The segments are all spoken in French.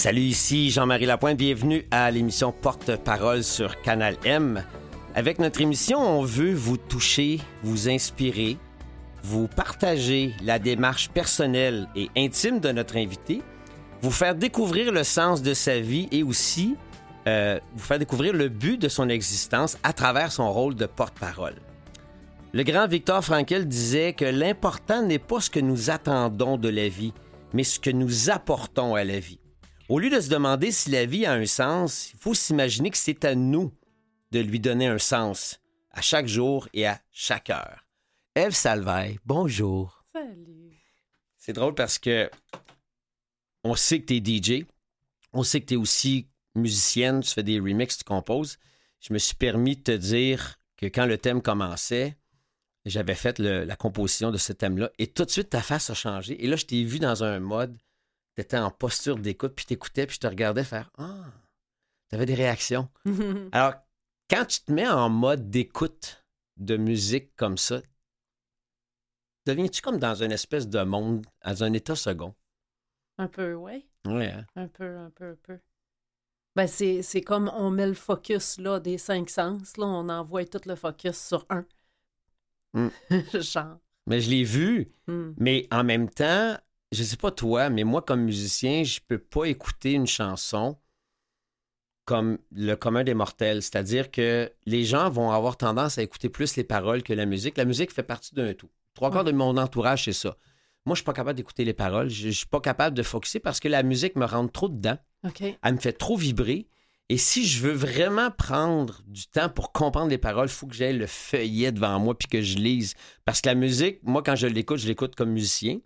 Salut, ici Jean-Marie Lapointe. Bienvenue à l'émission Porte-Parole sur Canal M. Avec notre émission, on veut vous toucher, vous inspirer, vous partager la démarche personnelle et intime de notre invité, vous faire découvrir le sens de sa vie et aussi euh, vous faire découvrir le but de son existence à travers son rôle de porte-parole. Le grand Victor Frankel disait que l'important n'est pas ce que nous attendons de la vie, mais ce que nous apportons à la vie. Au lieu de se demander si la vie a un sens, il faut s'imaginer que c'est à nous de lui donner un sens à chaque jour et à chaque heure. Eve Salvaille, bonjour. Salut. C'est drôle parce que on sait que tu es DJ, on sait que tu es aussi musicienne, tu fais des remixes, tu composes. Je me suis permis de te dire que quand le thème commençait, j'avais fait la composition de ce thème-là et tout de suite ta face a changé. Et là, je t'ai vu dans un mode tu étais en posture d'écoute, puis t'écoutais, puis je te regardais faire Ah, tu avais des réactions. Alors, quand tu te mets en mode d'écoute de musique comme ça, deviens-tu comme dans une espèce de monde, dans un état second? Un peu, oui. Oui, hein? Un peu, un peu, un peu. Ben, c'est, comme on met le focus là, des cinq sens, là, on envoie tout le focus sur un. Mm. Genre. Mais je l'ai vu. Mm. Mais en même temps, je sais pas toi, mais moi, comme musicien, je peux pas écouter une chanson comme le commun des mortels. C'est-à-dire que les gens vont avoir tendance à écouter plus les paroles que la musique. La musique fait partie d'un tout. Trois quarts de mon entourage, c'est ça. Moi, je suis pas capable d'écouter les paroles. Je, ne suis pas capable de focuser parce que la musique me rentre trop dedans. Elle me fait trop vibrer. Et si je veux vraiment prendre du temps pour comprendre les paroles, il faut que j'aie le feuillet devant moi puis que je lise. Parce que la musique, moi, quand je l'écoute, je l'écoute comme musicien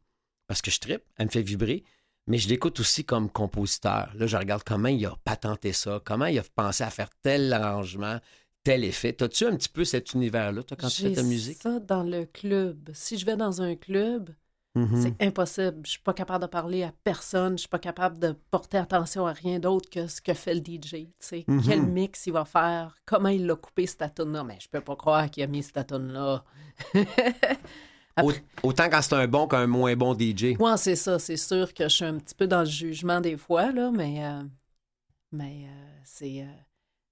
parce que je tripe, elle me fait vibrer, mais je l'écoute aussi comme compositeur. Là, je regarde comment il a patenté ça, comment il a pensé à faire tel arrangement, tel effet. As-tu un petit peu cet univers-là, toi, quand tu fais ta musique? ça dans le club. Si je vais dans un club, mm-hmm. c'est impossible. Je suis pas capable de parler à personne. Je suis pas capable de porter attention à rien d'autre que ce que fait le DJ. Mm-hmm. Quel mix il va faire, comment il l'a coupé cette tune-là? Mais je peux pas croire qu'il a mis cette Autant quand c'est un bon qu'un moins bon DJ. Oui, c'est ça. C'est sûr que je suis un petit peu dans le jugement des fois, là, mais, euh, mais euh, c'est. Euh,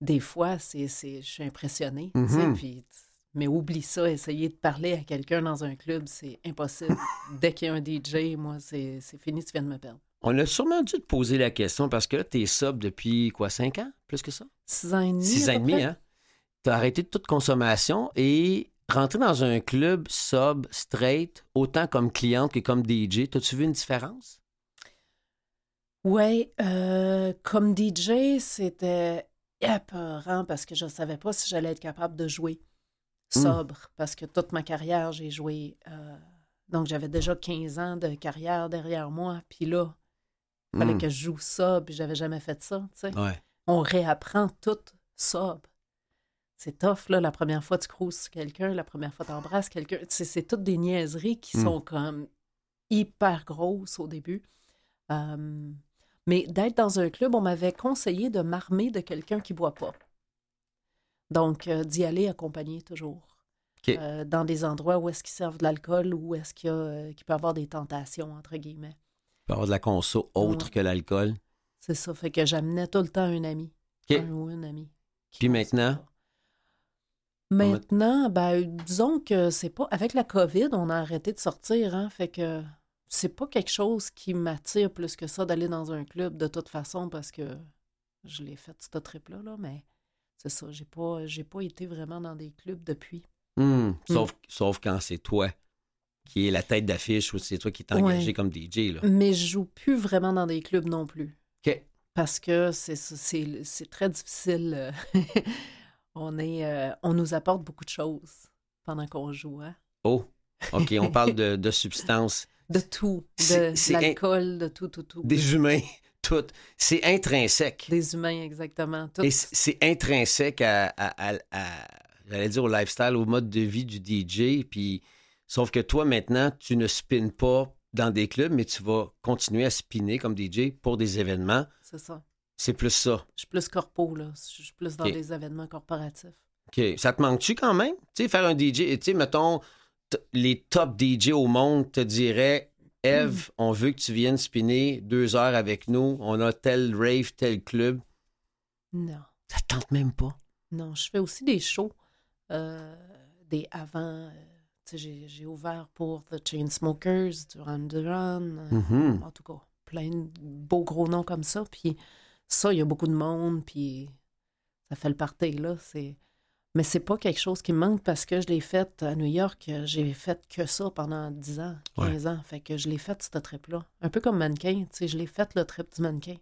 des fois, c'est, je suis impressionnée. Mm-hmm. mais oublie ça, essayer de parler à quelqu'un dans un club, c'est impossible. Dès qu'il y a un DJ, moi, c'est, fini, tu viens de me perdre. On a sûrement dû te poser la question parce que là, tu es sub depuis quoi, cinq ans? Plus que ça? Six ans et demi. Six ans et demi, hein? Tu as arrêté toute consommation et rentrer dans un club sub, straight, autant comme cliente que comme DJ, as-tu vu une différence? Oui, euh, comme DJ, c'était épeurant parce que je ne savais pas si j'allais être capable de jouer hmm. sobre parce que toute ma carrière, j'ai joué. Euh, donc, j'avais déjà 15 ans de carrière derrière moi. Puis là, il fallait hmm. que je joue sobre, puis j'avais jamais fait ça. Ouais. On réapprend tout sobre c'est tough, là, la première fois tu crousses quelqu'un, la première fois tu embrasses quelqu'un. C'est toutes des niaiseries qui hmm. sont comme hyper grosses au début. mais d'être dans un club, on m'avait conseillé de m'armer de quelqu'un qui boit pas. Donc, euh, d'y aller accompagné toujours. Euh, dans des endroits où est-ce qu'ils servent de l'alcool ou est-ce qu'il euh, peut y avoir des tentations, entre guillemets. Il peut y avoir de la conso autre que l'alcool. C'est ça. Fait que j'amenais tout le temps un ami. Un ou une amie. Puis maintenant? Maintenant, ben, disons que c'est pas. Avec la COVID, on a arrêté de sortir, hein. Fait que c'est pas quelque chose qui m'attire plus que ça d'aller dans un club de toute façon parce que je l'ai fait ce trip-là, là, mais c'est ça. J'ai pas, j'ai pas été vraiment dans des clubs depuis. Hmm. Hmm. Sauf, sauf quand c'est toi qui est la tête d'affiche ou c'est toi qui t'es engagé comme DJ. Là. Mais je joue plus vraiment dans des clubs non plus. OK. Parce que c'est, c'est, c'est très difficile. On, est, euh, on nous apporte beaucoup de choses pendant qu'on joue. Hein? Oh, OK, on parle de, de substances. De tout, de, l'alcool, de tout, tout, tout. Des humains, tout. C'est intrinsèque. Des humains, exactement. Tout. Et c'est intrinsèque à, j'allais dire, au lifestyle, au mode de vie du DJ. Puis, sauf que toi, maintenant, tu ne spins pas dans des clubs, mais tu vas continuer à spinner comme DJ pour des événements. C'est ça. C'est plus ça. Je suis plus corpo, là. Je suis plus dans des événements corporatifs. OK. Ça te manque-tu quand même? Tu sais, faire un DJ, tu sais, mettons, les top DJ au monde te diraient Eve, on veut que tu viennes spinner deux heures avec nous. On a tel rave, tel club. Non. Ça te tente même pas. Non, je fais aussi des shows. euh, des avant. euh, tu sais, j'ai, ouvert pour The Chainsmokers, Duran Duran. euh, Mhm. En tout cas, plein de beaux gros noms comme ça. Puis ça, il y a beaucoup de monde. Puis ça fait le party, là. C'est... Mais c'est pas quelque chose qui me manque parce que je l'ai fait à New York. J'ai fait que ça pendant 10 ans, 15 ans. Fait que je l'ai fait, ce trip-là. Un peu comme mannequin. Tu sais, je l'ai fait, le trip du mannequin.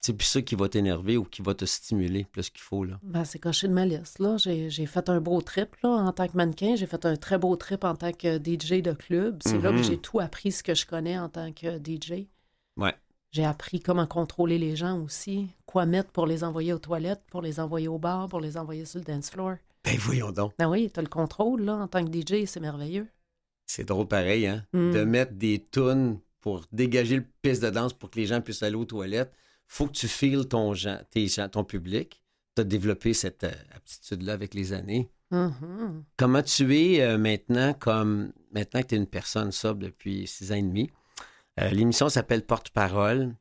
C'est plus ça qui va t'énerver ou qui va te stimuler plus qu'il faut. Là. Ben, c'est coché de ma liste. Là. J'ai, j'ai fait un beau trip là, en tant que mannequin. J'ai fait un très beau trip en tant que DJ de club. C'est là que j'ai tout appris ce que je connais en tant que DJ. Ouais. J'ai appris comment contrôler les gens aussi, quoi mettre pour les envoyer aux toilettes, pour les envoyer au bar, pour les envoyer sur le dance floor. Ben voyons donc. Ben oui, t'as le contrôle là, en tant que DJ, c'est merveilleux. C'est drôle pareil, hein? Mm. De mettre des tunes pour dégager le piste de danse pour que les gens puissent aller aux toilettes. Faut que tu files ton, gens, tes gens, ton public. Tu as développé cette euh, aptitude-là avec les années. Mhm. Comment tu es euh, maintenant comme maintenant que tu es une personne sobre depuis six ans et demi? Euh, L'émission s'appelle Porte-parole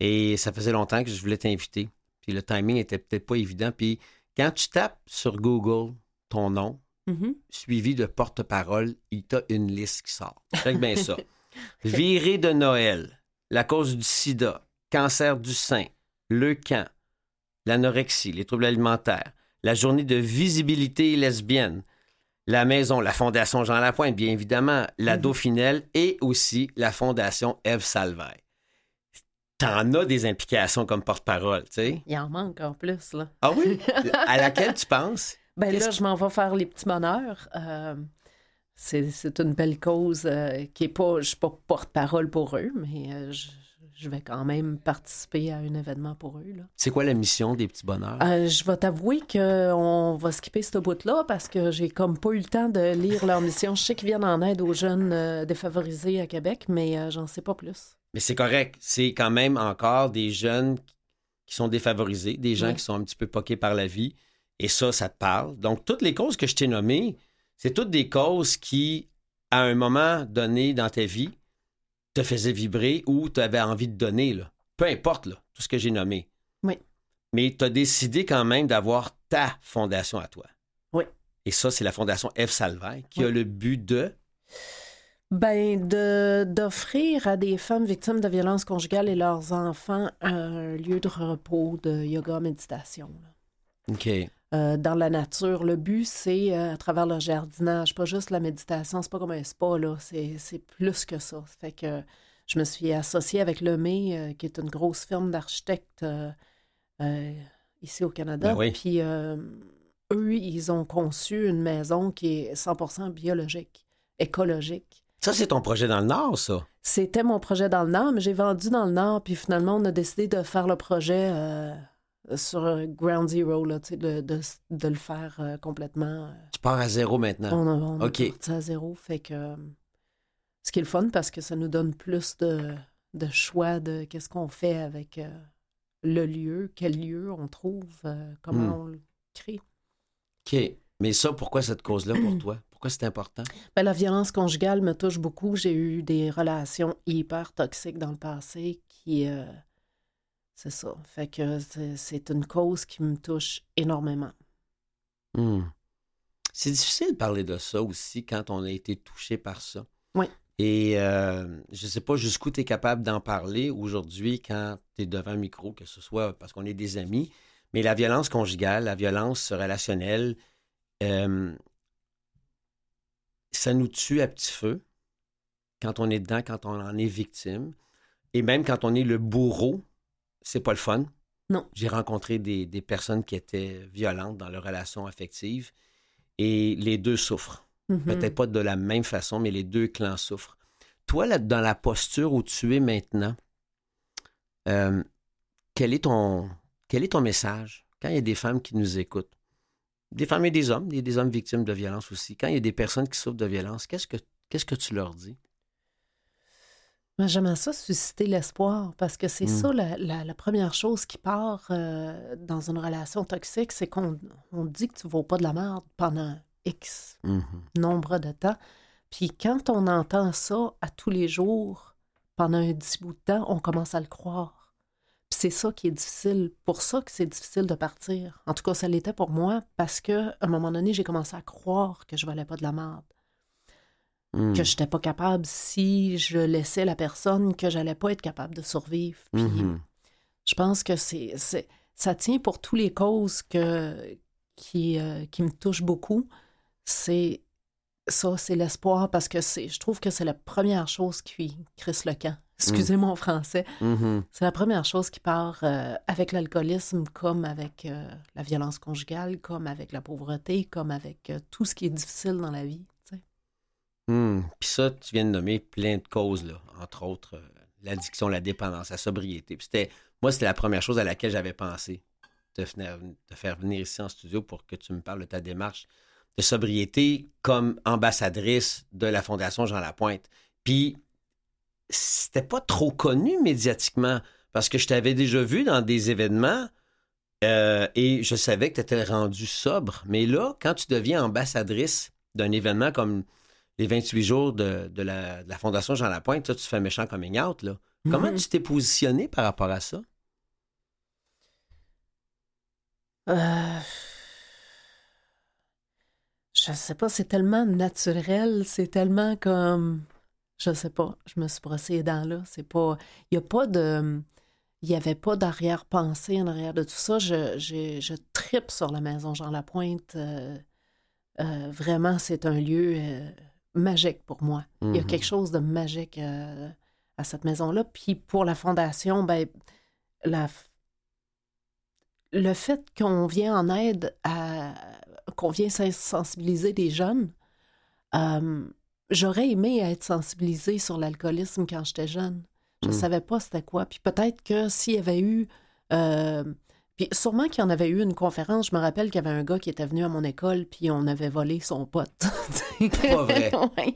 et ça faisait longtemps que je voulais t'inviter. Puis le timing était peut-être pas évident. Puis quand tu tapes sur Google ton nom, Mhm. suivi de porte-parole, il t'a une liste qui sort. Check bien ça. Virée de Noël, la cause du sida, cancer du sein, le camp, l'anorexie, les troubles alimentaires, la journée de visibilité lesbienne, la maison, la Fondation Jean Lapointe, bien évidemment, la Mhm. Dauphinelle et aussi la Fondation Eve Salvaire. T'en as des implications comme porte-parole, tu sais? Il en manque en plus là. Ah oui? À laquelle tu penses? Ben là, je m'en vais faire les petits bonheurs. Euh, c'est, c'est une belle cause euh, qui est pas. Je suis pas porte-parole pour eux, mais euh, je, je vais quand même participer à un événement pour eux. C'est quoi la mission des petits bonheurs? Euh, je vais t'avouer qu'on va skipper ce bout-là parce que j'ai comme pas eu le temps de lire leur mission. Je sais qu'ils viennent en aide aux jeunes euh, défavorisés à Québec, mais euh, j'en sais pas plus. Mais c'est correct. C'est quand même encore des jeunes qui sont défavorisés, des gens qui sont un petit peu poqués par la vie. Et ça, ça te parle. Donc, toutes les causes que je t'ai nommées, c'est toutes des causes qui, à un moment donné dans ta vie, te faisaient vibrer ou tu avais envie de donner. Là. Peu importe, là, tout ce que j'ai nommé. Oui. Mais tu as décidé quand même d'avoir ta fondation à toi. Oui. Et ça, c'est la fondation F. Salvaire qui a le but de? Ben, de, d'offrir à des femmes victimes de violences conjugales et leurs enfants un lieu de repos, de yoga, méditation. là. OK. Euh, dans la nature. Le but, c'est euh, à travers le jardinage, pas juste la méditation, c'est pas comme un spa, là, c'est, c'est plus que ça. Ça fait que je me suis associée avec Lemay, euh, qui est une grosse firme d'architectes ici au Canada. Ben oui. Puis eux, ils ont conçu une maison qui est 100% biologique, écologique. Ça, c'est ton projet dans le Nord, ça? C'était mon projet dans le Nord, mais j'ai vendu dans le Nord, puis finalement, on a décidé de faire le projet sur euh, Ground Zero, là, tu sais, de, de, de le faire euh, complètement. euh, Tu pars à zéro maintenant. on a, on parti à zéro. Fait que. euh, ce qui est le fun parce que ça nous donne plus de, de choix de qu'est-ce qu'on fait avec euh, le lieu, quel lieu on trouve, euh, comment Hmm. on le crée. OK. Mais ça, pourquoi cette cause-là pour toi? Pourquoi c'est important? Ben, la violence conjugale me touche beaucoup. J'ai eu des relations hyper toxiques dans le passé qui. C'est ça. Fait que c'est- c'est une cause qui me touche énormément. Hmm. C'est difficile de parler de ça aussi quand on a été touché par ça. Oui. Et euh, je ne sais pas jusqu'où tu es capable d'en parler aujourd'hui quand tu es devant un micro, que ce soit parce qu'on est des amis, mais la violence conjugale, la violence relationnelle, euh, ça nous tue à petit feu quand on est dedans, quand on en est victime. Et même quand on est le bourreau, c'est pas le fun. Non. J'ai rencontré des, des personnes qui étaient violentes dans leur relation affective et les deux souffrent. Mhm. Peut-être pas de la même façon, mais les deux clans souffrent. Toi, là, dans la posture où tu es maintenant, euh, quel, est ton, quel est ton message? Quand il y a des femmes qui nous écoutent? Des femmes et des hommes, il y a des hommes victimes de violence aussi. Quand il y a des personnes qui souffrent de violence, qu'est-ce que, qu'est-ce que tu leur dis? J'aimerais ça susciter l'espoir parce que c'est Mm. ça la, la- la première chose qui part euh, dans une relation toxique, c'est qu'on on dit que tu ne vaux pas de la merde pendant X Mhm. nombre de temps. Puis quand on entend ça à tous les jours, pendant un petit bout de temps, on commence à le croire. Puis c'est ça qui est difficile. Pour ça que c'est difficile de partir. En tout cas, ça l'était pour moi parce que à un moment donné, j'ai commencé à croire que je valais pas de la merde. Hmm. Que je n'étais pas capable si je laissais la personne, que j'allais pas être capable de survivre. Puis Mhm. je pense que c'est, ça tient pour tous les causes que, qui, euh, qui me touchent beaucoup. C'est ça, c'est l'espoir parce que c'est, je trouve que c'est la première chose qui crisse le camp. Excusez mon français. Mhm. C'est la première chose qui part euh, avec l'alcoolisme, comme avec euh, la violence conjugale, comme avec la pauvreté, comme avec tout ce qui est difficile dans la vie. Puis ça, tu viens de nommer plein de causes, là. entre autres, euh, l'addiction, la dépendance, la sobriété. Puis moi, c'était la première chose à laquelle j'avais pensé, de, de faire venir ici en studio pour que tu me parles de ta démarche de sobriété comme ambassadrice de la Fondation Jean Lapointe. Puis c'était pas trop connu médiatiquement parce que je t'avais déjà vu dans des événements euh, et je savais que tu étais rendu sobre. Mais là, quand tu deviens ambassadrice d'un événement comme les 28 jours de, de la, de la Fondation Jean Lapointe, toi, tu fais méchant coming out. Là. Comment Mhm. tu t'es positionné par rapport à ça? Euh, Je sais pas, c'est tellement naturel, c'est tellement comme. Je sais pas, je me suis brossé les dents là. C'est pas. Il y a pas de. Il n'y avait pas d'arrière-pensée en arrière de tout ça. Je, j'ai- je tripe sur la maison Jean Lapointe. Euh, euh, vraiment, c'est un lieu euh, magique pour moi. Il y a Mhm. quelque chose de magique euh, à cette maison-là. Puis pour la fondation, ben, la, le fait qu'on vient en aide à qu'on vient sen- sensibiliser des jeunes, euh, j'aurais aimé être sensibilisée sur l'alcoolisme quand j'étais jeune. Je ne Mm. savais pas c'était quoi. Puis peut-être que s'il y avait eu... euh, puis sûrement qu'il y en avait eu une conférence. Je me rappelle qu'il y avait un gars qui était venu à mon école, puis on avait volé son pote. Pas vrai. Ouais.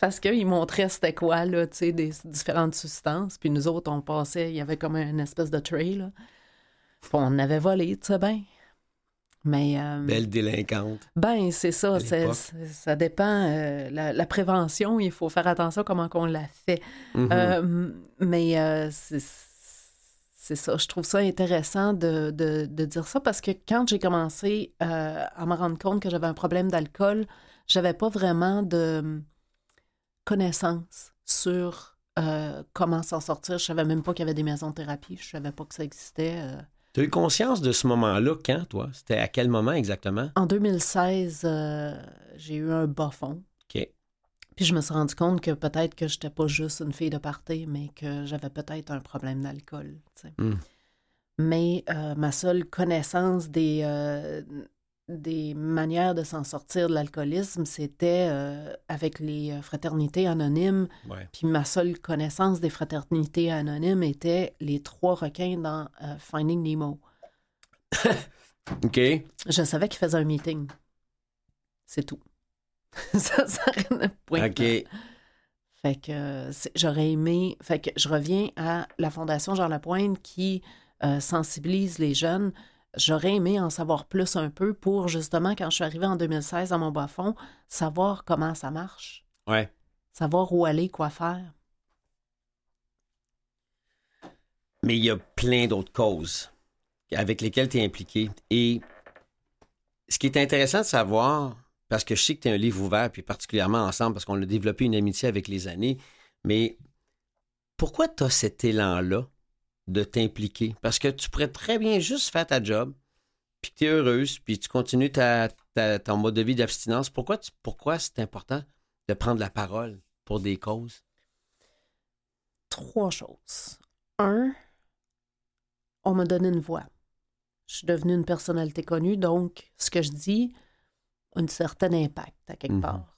Parce qu'il montrait c'était quoi, là, tu sais, des différentes substances. Puis nous autres, on passait, il y avait comme une espèce de tray, là. Puis on avait volé, tu sais bien. Mais... euh, Belle délinquante. ben, c'est ça. à ça dépend. euh, la, la prévention, il faut faire attention comment on la fait. Mhm. Euh, mais c'est c'est ça. Je trouve ça intéressant de, de- de dire ça parce que quand j'ai commencé euh, à me rendre compte que j'avais un problème d'alcool, j'avais pas vraiment de connaissances sur euh, comment s'en sortir. Je savais même pas qu'il y avait des maisons de thérapie. Je savais pas que ça existait. euh. Tu as eu conscience de ce moment-là quand, toi? C'était à quel moment exactement? En 2016, euh, j'ai eu un bas fond. OK. Puis je me suis rendu compte que peut-être que j'étais pas juste une fille de party, mais que j'avais peut-être un problème d'alcool. tu sais. Mm. Mais euh, ma seule connaissance des, euh, des manières de s'en sortir de l'alcoolisme, c'était euh, avec les fraternités anonymes. Ouais. Puis ma seule connaissance des fraternités anonymes était les trois requins dans Finding Nemo. OK. Je savais qu'ils faisaient un meeting. C'est tout. ça s'arrête de point. OK. Fait que euh, j'aurais aimé. Fait que je reviens à la Fondation Jean Lapointe qui euh, sensibilise les jeunes. J'aurais aimé en savoir plus un peu pour justement, quand je suis arrivée en 2016 à mon bas fond, savoir comment ça marche, Ouais. savoir où aller, quoi faire. Mais il y a plein d'autres causes avec lesquelles tu es impliqué. Et ce qui est intéressant de savoir, parce que je sais que tu es un livre ouvert, puis particulièrement ensemble, parce qu'on a développé une amitié avec les années, mais pourquoi tu as cet élan-là de t'impliquer? Parce que tu pourrais très bien juste faire ta job, puis tu es heureuse, puis tu continues ta, ta- ton mode de vie d'abstinence. Pourquoi, pourquoi c'est important de prendre la parole pour des causes? Trois choses. Un, on m'a donné une voix. Je suis devenue une personnalité connue, donc ce que je dis un certain impact à quelque Mhm. part.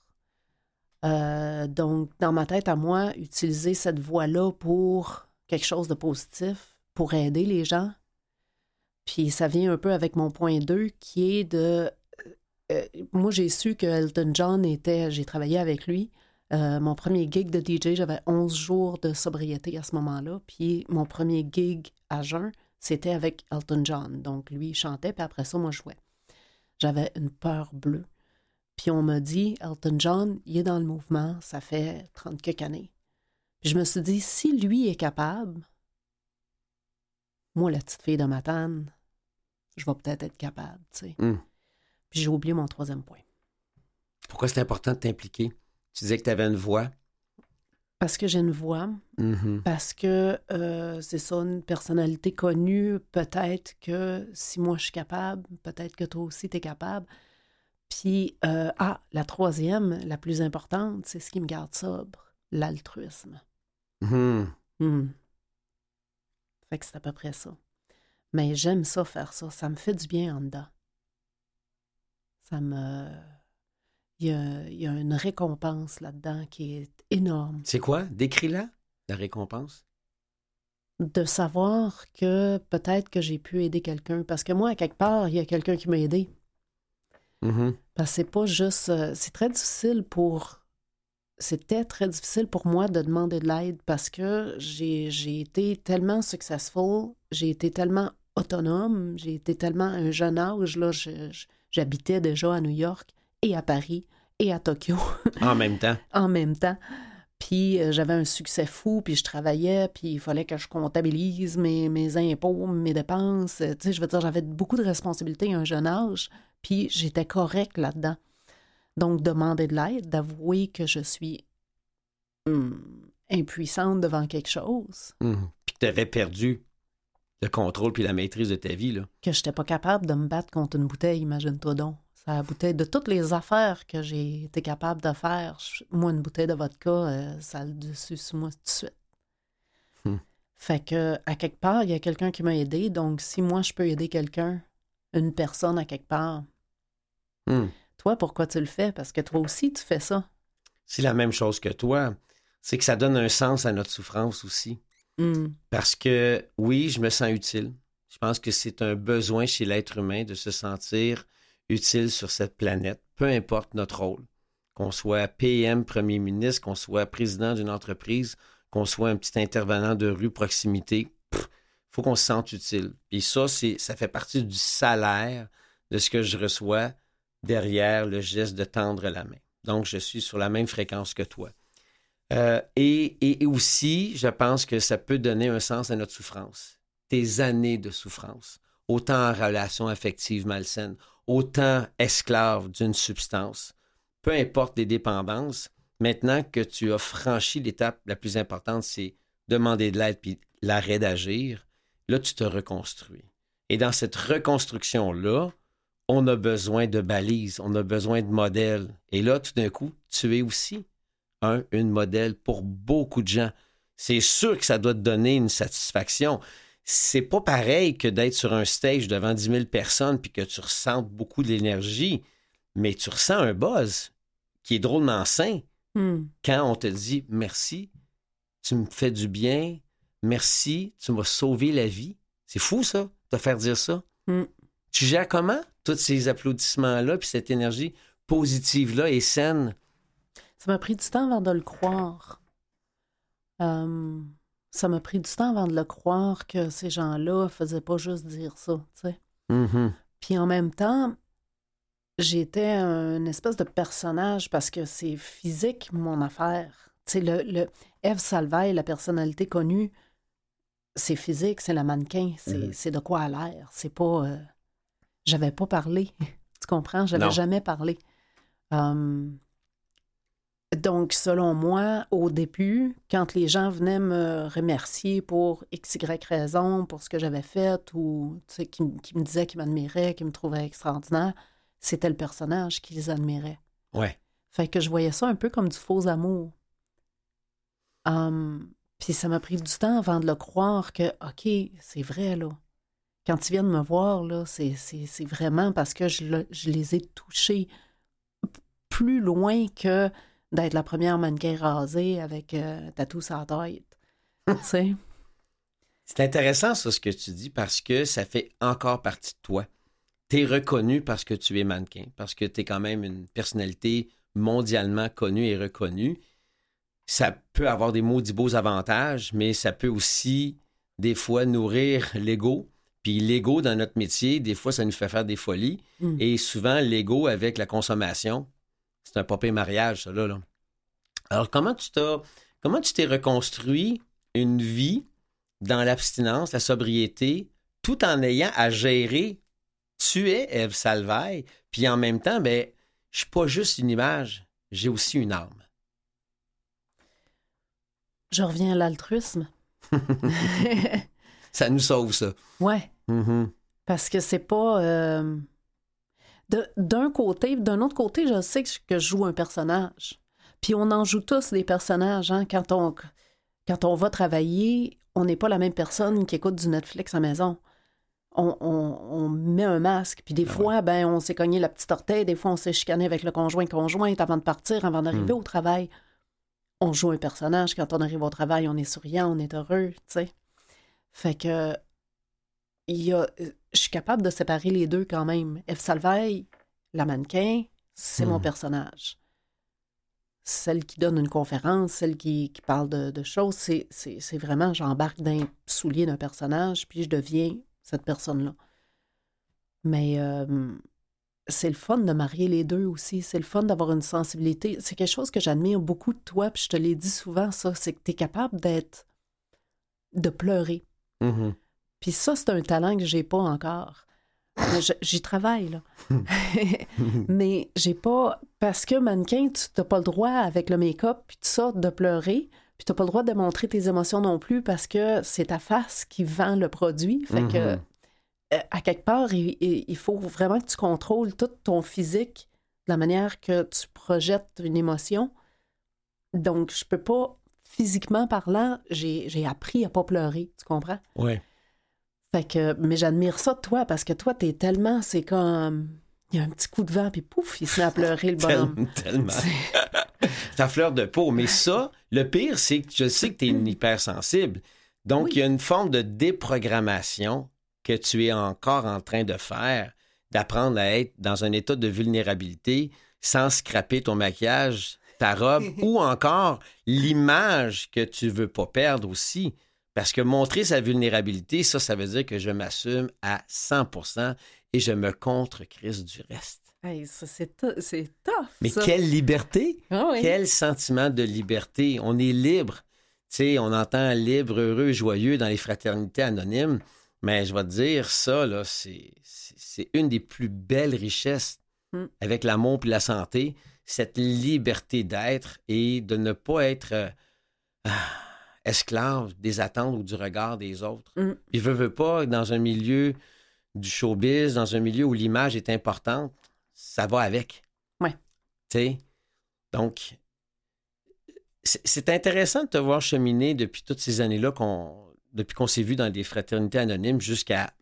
Euh, donc, dans ma tête à moi, utiliser cette voix-là pour quelque chose de positif, pour aider les gens. Puis ça vient un peu avec mon point 2 qui est de... euh, moi, j'ai su que Elton John était... J'ai travaillé avec lui. Euh, mon premier gig de DJ, j'avais 11 jours de sobriété à ce moment-là. Puis mon premier gig à jeun, c'était avec Elton John. Donc lui, il chantait, puis après ça, moi, je jouais. J'avais une peur bleue Puis on m'a dit, Elton John, il est dans le mouvement, ça fait 30 quelques années. Puis je me suis dit, si lui est capable, moi, la petite fille de Matane, je vais peut-être être capable, tu sais. Mm. Puis j'ai oublié mon troisième point. Pourquoi c'est important de t'impliquer? Tu disais que tu avais une voix. Parce que j'ai une voix, Mhm. parce que euh, c'est ça, une personnalité connue, peut-être que si moi je suis capable, peut-être que toi aussi tu es capable. Puis, euh, ah, la troisième, la plus importante, c'est ce qui me garde sobre, l'altruisme. Mhm. Hmm. Fait que c'est à peu près ça. Mais j'aime ça, faire ça. Ça me fait du bien en dedans. Ça me. Il y a, il y a une récompense là-dedans qui est énorme. C'est quoi? Décris-la, la récompense. De savoir que peut-être que j'ai pu aider quelqu'un. Parce que moi, à quelque part, il y a quelqu'un qui m'a aidé. Mhm. Parce que c'est pas juste. euh, C'est très difficile pour. C'était très difficile pour moi de demander de l'aide parce que j'ai été tellement successful, j'ai été tellement autonome, j'ai été tellement à un jeune âge. Là, je- je- j'habitais déjà à New York et à Paris et à Tokyo En même temps. en même temps. Puis euh, j'avais un succès fou, puis je travaillais, puis il fallait que je comptabilise mes, mes impôts, mes dépenses. Tu sais, je veux dire, j'avais beaucoup de responsabilités à un jeune âge, puis j'étais correcte là-dedans. Donc, demander de l'aide, d'avouer que je suis hum, impuissante devant quelque chose, Mhm. Puis que tu avais perdu le contrôle puis la maîtrise de ta vie. Là. que je n'étais pas capable de me battre contre une bouteille, imagine-toi donc. La bouteille de toutes les affaires que j'ai été capable de faire. moi, une bouteille de vodka, euh, ça a le dessus sur moi tout de suite. Hmm. Fait que, à quelque part, il y a quelqu'un qui m'a aidé. Donc, si moi, je peux aider quelqu'un, une personne à quelque part, Mhm. toi, pourquoi tu le fais? Parce que toi aussi, tu fais ça. C'est la même chose que toi. C'est que ça donne un sens à notre souffrance aussi. Hmm. Parce que oui, je me sens utile. Je pense que c'est un besoin chez l'être humain de se sentir utile sur cette planète, peu importe notre rôle. Qu'on soit PM, premier ministre, qu'on soit président d'une entreprise, qu'on soit un petit intervenant de rue proximité, il faut qu'on se sente utile. Puis ça, ça fait partie du salaire de ce que je reçois derrière le geste de tendre la main. Donc, je suis sur la même fréquence que toi. Euh, et, et- et aussi, je pense que ça peut donner un sens à notre souffrance. Tes années de souffrance, autant en relation affective malsaine, autant esclave d'une substance, peu importe les dépendances, maintenant que tu as franchi l'étape la plus importante, c'est demander de l'aide puis l'arrêt d'agir, là, tu te reconstruis. Et dans cette reconstruction-là, on a besoin de balises, on a besoin de modèles. Et là, tout d'un coup, tu es aussi un, une modèle pour beaucoup de gens. C'est sûr que ça doit te donner une satisfaction. C'est pas pareil que d'être sur un stage devant 10 000 personnes puis que tu ressentes beaucoup de l'énergie, mais tu ressens un buzz qui est drôlement sain Hmm. quand on te dit merci, tu me fais du bien, merci, tu m'as sauvé la vie. C'est fou ça, de faire dire ça. Mm. Tu gères comment tous ces applaudissements-là puis cette énergie positive-là et saine? Ça m'a pris du temps avant de le croire. Euh, ça m'a pris du temps avant de le croire que ces gens-là faisaient pas juste dire ça, tu sais. Mhm. Puis en même temps, j'étais un espèce de personnage parce que c'est physique, mon affaire. Tu sais, le, le Eve Salvaille, la personnalité connue, c'est physique, c'est la mannequin, c'est Mhm. c'est de quoi a l'air. C'est pas... euh, J'avais pas parlé, tu comprends? J'avais jamais parlé. Hum, donc, selon moi, au début, quand les gens venaient me remercier pour x, y raison, pour ce que j'avais fait, ou tu sais, qui, qui me disaient qu'ils m'admiraient, qu'ils me trouvaient extraordinaire, c'était le personnage qui les admirait. Ouais. Fait que je voyais ça un peu comme du faux amour. Hum, puis ça m'a pris du temps avant de le croire que, OK, c'est vrai, là. Quand ils viennent me voir, là, c'est, vraiment parce que je, je les ai touchés plus loin que d'être la première mannequin rasée avec euh, tatou la tête. C'est intéressant, ça, ce que tu dis, parce que ça fait encore partie de toi. Tu es reconnu parce que tu es mannequin, parce que tu es quand même une personnalité mondialement connue et reconnue. Ça peut avoir des maudits beaux avantages, mais ça peut aussi, des fois, nourrir l'ego. Puis l'ego, dans notre métier, des fois, ça nous fait faire des folies. Mm. Et souvent, l'ego avec la consommation, c'est un papier mariage, ça, là, là. Alors, comment tu t'as. Comment tu t'es reconstruit une vie dans l'abstinence, la sobriété, tout en ayant à gérer tu es Eve Salvaille, puis en même temps, ben, je suis pas juste une image, j'ai aussi une âme? Je reviens à l'altruisme. ça nous sauve, ça. Ouais. Mm-hmm. Parce que c'est pas. euh, D'un côté, d'un autre côté, je sais que je- joue un personnage. Puis on en joue tous des personnages. Hein? Quand, on, quand on va travailler, on n'est pas la même personne qui écoute du Netflix à la maison. On, on- on met un masque. Puis des Ah fois, ben, on s'est cogné la petite orteil. Des fois, on s'est chicané avec le conjoint-conjointe avant de partir, avant d'arriver Hmm. au travail. On joue un personnage. Quand on arrive au travail, on est souriant, on est heureux, tu sais. Fait que il y a, je suis capable de séparer les deux quand même. Eve Salveille, la mannequin, c'est mon Hmm. personnage. Celle qui donne une conférence, celle qui, qui parle de, de choses, c'est, vraiment, j'embarque d'un soulier d'un personnage, puis je deviens cette personne-là. Mais euh, c'est le fun de marier les deux aussi. C'est le fun d'avoir une sensibilité. C'est quelque chose que j'admire beaucoup de toi, puis je te l'ai dit souvent, ça, c'est que tu es capable d'être, de pleurer. Mhm. Puis ça, c'est un talent que j'ai pas encore. J'y travaille, là. Mais j'ai pas... Parce que mannequin, tu n'as pas le droit, avec le make-up, puis tout ça, de pleurer. Puis tu n'as pas le droit de montrer tes émotions non plus parce que c'est ta face qui vend le produit. Fait que, Mhm. euh, à quelque part, il, il- faut vraiment que tu contrôles tout ton physique de la manière que tu projettes une émotion. Donc, je peux pas, physiquement parlant, j'ai appris à pas pleurer, tu comprends? Ouais. Fait que, mais j'admire ça de toi parce que toi, t'es tellement, c'est comme, il y a un petit coup de vent puis pouf, il se met à pleurer le bonhomme. Tellement. Ta fleur de peau. Mais ça, le pire, c'est que je sais que tu es une hypersensible. Donc, Oui. il y a une forme de déprogrammation que tu es encore en train de faire, d'apprendre à être dans un état de vulnérabilité sans scraper ton maquillage, ta robe ou encore l'image que tu veux pas perdre aussi. Parce que montrer sa vulnérabilité, ça, ça veut dire que je m'assume à 100% et je me contre-crise du reste. Hey, ça, c'est tou- c'est tough. Mais ça. quelle liberté! Ah oui. Quel sentiment de liberté. On est libre. Tu sais, on entend libre, heureux, joyeux dans les fraternités anonymes. Mais je vais te dire, ça, là, c'est, une des plus belles richesses Mm. avec l'amour et la santé. Cette liberté d'être et de ne pas être euh, ah, esclave des attentes ou du regard des autres. Mm. Puis, veux, veux pas, dans un milieu du showbiz, dans un milieu où l'image est importante, ça va avec. Ouais. Tu sais? Donc, c'est intéressant de te voir cheminer depuis toutes ces années-là, qu'on, depuis qu'on s'est vu dans des fraternités anonymes jusqu'à.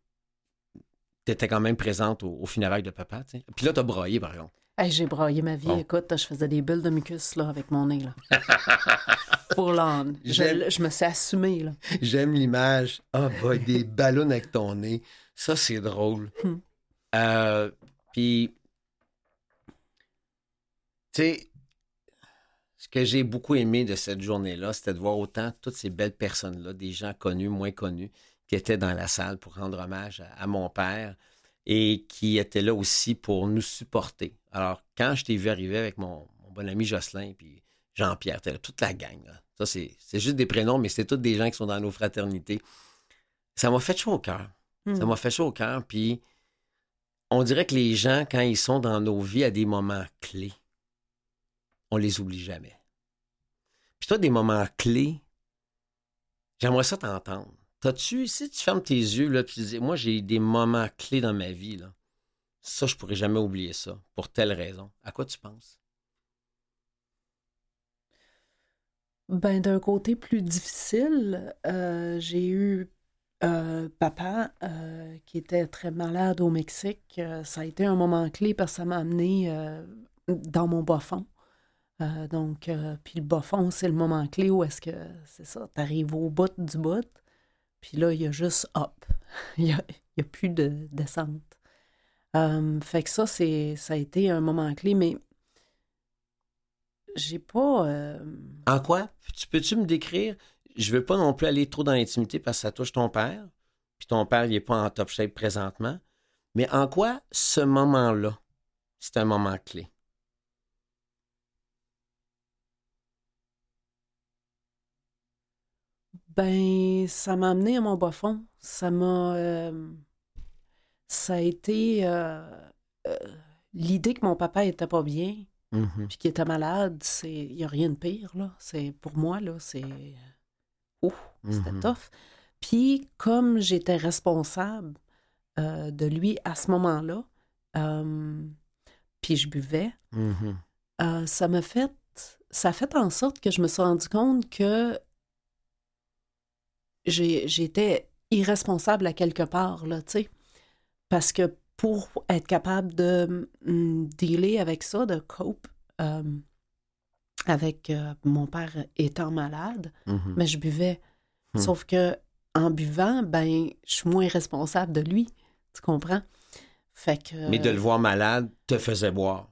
Tu étais quand même présente au, au funérailles de papa. tu sais? Puis là, tu as broyé, par exemple. Hey, j'ai braillé ma vie. Bon. Écoute, je faisais des bulles de mucus là, avec mon nez. Là. On. J'aime- Je, je me suis assumée. Là. J'aime l'image. Ah, des ballons avec ton nez. Ça, c'est drôle. Hmm. Euh, Puis, tu sais, ce que j'ai beaucoup aimé de cette journée-là, c'était de voir autant toutes ces belles personnes-là, des gens connus, moins connus, qui étaient dans la salle pour rendre hommage à, à mon père et qui étaient là aussi pour nous supporter. Alors, quand je t'ai vu arriver avec mon, mon bon ami Jocelyn, puis Jean-Pierre, t'es là, toute la gang, là. Ça, c'est c'est juste des prénoms, mais c'est tous des gens qui sont dans nos fraternités. Ça m'a fait chaud au cœur. Hmm. Ça m'a fait chaud au cœur. Puis on dirait que les gens, quand ils sont dans nos vies à des moments clés, on les oublie jamais. Puis toi, des moments clés, j'aimerais ça t'entendre. T'as-tu, si tu fermes tes yeux, là, tu moi, j'ai des moments clés dans ma vie, là. Ça, je pourrais jamais oublier ça, pour telle raison. À quoi tu penses? Ben, d'un côté plus difficile, euh, j'ai eu euh, papa euh, qui était très malade au Mexique. Ça a été un moment clé parce que ça m'a amené dans mon bas fond. Euh, donc, puis le bas fond, c'est le moment clé où est-ce que, c'est ça, t'arrives au bout du bout, puis là, il y a juste up. Il n'y a, plus de descente. Euh, fait que ça, ça a été un moment clé, mais j'ai pas... euh, En quoi? Tu peux-tu me décrire? Je veux pas non plus aller trop dans l'intimité parce que ça touche ton père. Puis ton père, il est pas en top shape présentement. Mais en quoi ce moment-là, c'est un moment clé? Ben, ça m'a amené à mon bas fond. Ça m'a. euh, ça a été. euh, euh, L'idée que mon papa était pas bien, Mhm. puis qu'il était malade, c'est. Il n'y a rien de pire, là. C'est. Pour moi, là, c'est. Ouh, c'était Mhm. tough. Puis, comme j'étais responsable euh, de lui à ce moment-là, euh, puis je buvais, Mhm. euh, ça m'a fait. Ça a fait en sorte que je me suis rendu compte que j'étais irresponsable à quelque part, là, tu sais. Parce que pour être capable de mm, dealer avec ça, de cope euh, avec euh, mon père étant malade, Mhm. mais je buvais. Hmm. Sauf que en buvant, ben, je suis moins responsable de lui. Tu comprends? Fait que. Mais de le voir malade te faisait boire.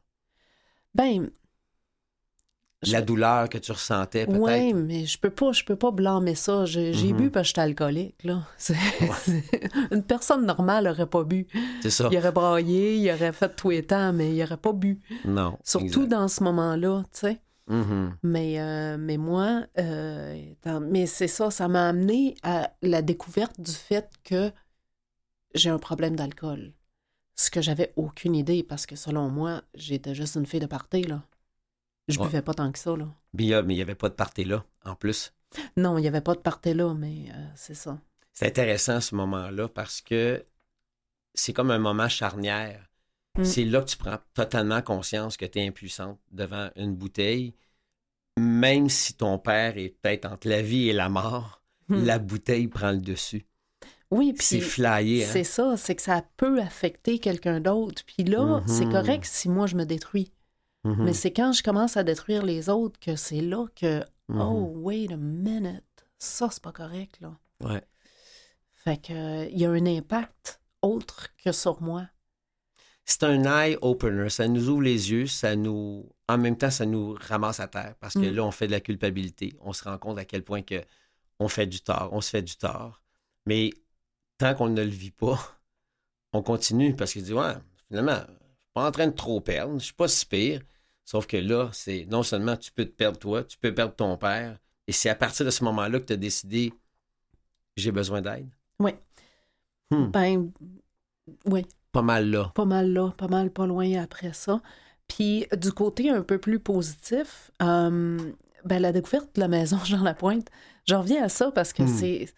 Ben, La douleur que tu ressentais, peut-être? Oui, mais je peux pas, je peux pas blâmer ça. J'ai j'ai Mhm. bu parce que j'étais alcoolique, là. Une personne normale aurait pas bu. C'est ça. Il aurait braillé, il aurait fait tout les temps, mais il aurait pas bu. Non. Surtout exact. dans ce moment-là, tu sais. Mhm. Mais, euh, mais moi, euh, étant- mais c'est ça, ça m'a amené à la découverte du fait que j'ai un problème d'alcool. Ce que j'avais aucune idée, parce que selon moi, j'étais juste une fille de party, là. Je Ouais. buvais pas tant que ça, là. Mais il mais n'y avait pas de party là, en plus. Non, il n'y avait pas de party là, mais euh, c'est ça. C'est intéressant ce moment-là parce que c'est comme un moment charnière. Mm. C'est là que tu prends totalement conscience que tu es impuissante devant une bouteille. Même si ton père est peut-être entre la vie et la mort, Hmm. la bouteille prend le dessus. Oui, C'est puis flyé. Hein? c'est ça, c'est que ça peut affecter quelqu'un d'autre. Puis là, c'est Mhm. correct si moi je me détruis. Mhm. Mais c'est quand je commence à détruire les autres que c'est là que, Mhm. oh, wait a minute, ça c'est pas correct, là. Ouais. Fait que, euh, il y a un impact autre que sur moi. C'est un eye opener. Ça nous ouvre les yeux, ça nous. En même temps, ça nous ramasse à terre parce que Mm. là, on fait de la culpabilité. On se rend compte à quel point que on fait du tort, on se fait du tort. Mais tant qu'on ne le vit pas, on continue parce qu'il dit Ouais, finalement, pas en train de trop perdre, je suis pas si pire. Sauf que là, c'est non seulement tu peux te perdre toi, tu peux perdre ton père. Et c'est à partir de ce moment-là que tu as décidé j'ai besoin d'aide. Oui. Hmm, Ben, oui, pas mal là. pas mal là, pas mal pas loin après ça. Puis du côté un peu plus positif, euh, ben, la découverte de la maison Jean Lapointe, j'en reviens à ça parce que Hmm. c'est.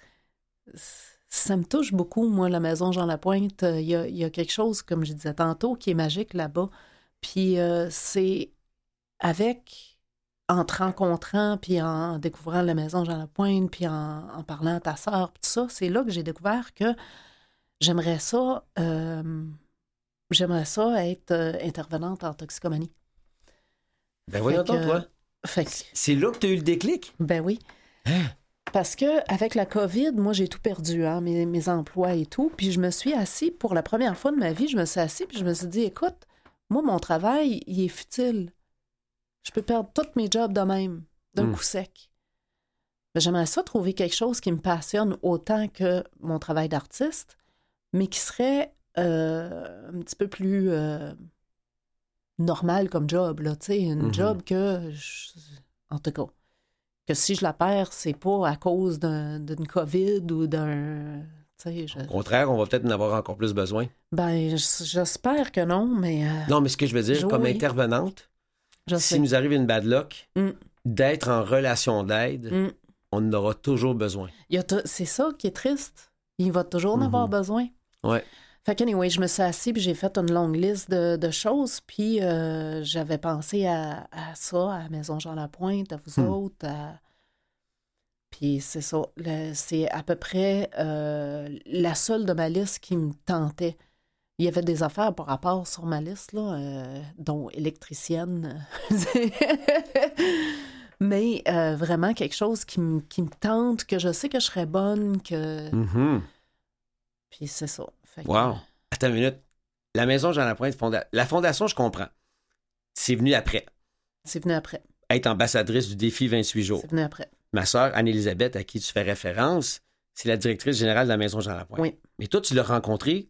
Ça me touche beaucoup, moi, la maison Jean Lapointe. Il y a, il y a quelque chose, comme je disais tantôt, qui est magique là-bas. Puis euh, c'est avec, en te rencontrant, puis en découvrant la maison Jean Lapointe, puis en, en parlant à ta sœur, puis tout ça, c'est là que j'ai découvert que j'aimerais ça, euh, j'aimerais ça être euh, intervenante en toxicomanie. Ben que- toi. Fait que, C'est là que tu as eu le déclic? ben oui. Hein? Parce que avec la COVID, moi, j'ai tout perdu, hein, mes, mes emplois et tout. Puis je me suis assis, pour la première fois de ma vie, je me suis assis, puis je me suis dit, écoute, moi, mon travail, il est futile. Je peux perdre tous mes jobs de même, d'un Mm. coup sec. Mais j'aimerais ça trouver quelque chose qui me passionne autant que mon travail d'artiste, mais qui serait euh, un petit peu plus euh, normal comme job, là, tu sais, une Mhm. job que, je- en tout cas, que si je la perds, c'est pas à cause d'un- d'une COVID ou d'un... je- Au contraire, on va peut-être en avoir encore plus besoin. Ben, j'espère que non, mais... euh, Non, mais ce que je veux dire, comme intervenante, je si sais. nous arrive une bad luck, Mm. d'être en relation d'aide, Mm. on en aura toujours besoin. C'est ça qui est triste. Il va toujours en Mhm. avoir besoin. Ouais. Fait que, anyway, je me suis assise puis j'ai fait une longue liste de, de choses. Puis euh, j'avais pensé à, à ça, à Maison Jean Lapointe, à vous Hmm. autres. à- Puis c'est ça. C'est à peu près euh, la seule de ma liste qui me tentait. Il y avait des affaires par rapport sur ma liste, là, euh, dont électricienne. Mais euh, vraiment quelque chose qui, me- qui me tente, que je sais que je serais bonne, que. Mhm. Puis c'est ça. Fait que- Wow. Attends une minute. La maison Jean Lapointe, fonda... la fondation, je comprends. C'est venu après. C'est venu après. Être ambassadrice du défi 28 jours. C'est venu après. Ma sœur, Anne-Élisabeth, à qui tu fais référence, c'est la directrice générale de la maison Jean Lapointe. Oui. Mais toi, tu l'as rencontrée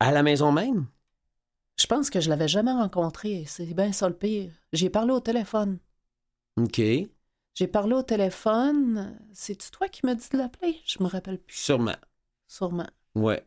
à la maison même? Je pense que je l'avais jamais rencontré. C'est bien ça le pire. J'ai parlé au téléphone. OK. J'ai parlé au téléphone. C'est-tu toi qui m'as dit de l'appeler? Je me rappelle plus. Sûrement. Sûrement. Ouais.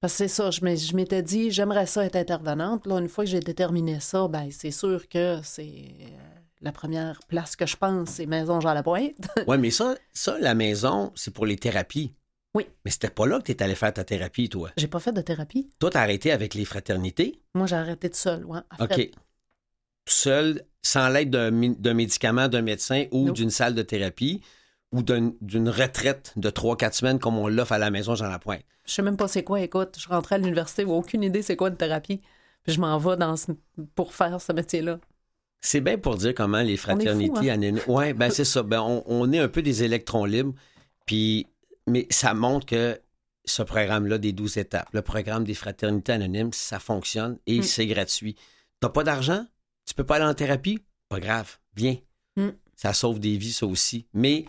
Parce que c'est ça, je m'étais dit, j'aimerais ça être intervenante. Là, une fois que j'ai déterminé ça, ben c'est sûr que c'est euh, la première place que je pense, c'est Maison Jean Lapointe. Ouais, mais ça, ça, la maison, c'est pour les thérapies. Oui. Mais c'était pas là que tu es allé faire ta thérapie, toi. j'ai pas fait de thérapie. Toi, t'as arrêté avec les fraternités? Moi, j'ai arrêté de seule. Ouais, OK. seul, sans l'aide d'un médicament, d'un médecin ou d'une salle de thérapie ou d'un- d'une retraite de 3-4 semaines comme on l'offre à la maison Jean Lapointe. Je sais même pas c'est quoi. Écoute, je rentrais à l'université, j'ai aucune idée c'est quoi une thérapie. Puis je m'en vais dans ce- pour faire ce métier-là. C'est bien pour dire comment les fraternités hein? anonymes. Ouais, ben c'est ça. Ben, on, on est un peu des électrons libres. Puis, mais ça montre que ce programme-là des 12 étapes, le programme des fraternités anonymes, ça fonctionne et Mm. c'est gratuit. T'as pas d'argent? Tu peux pas aller en thérapie? Pas grave. Viens. Mm. Ça sauve des vies, ça aussi. Mais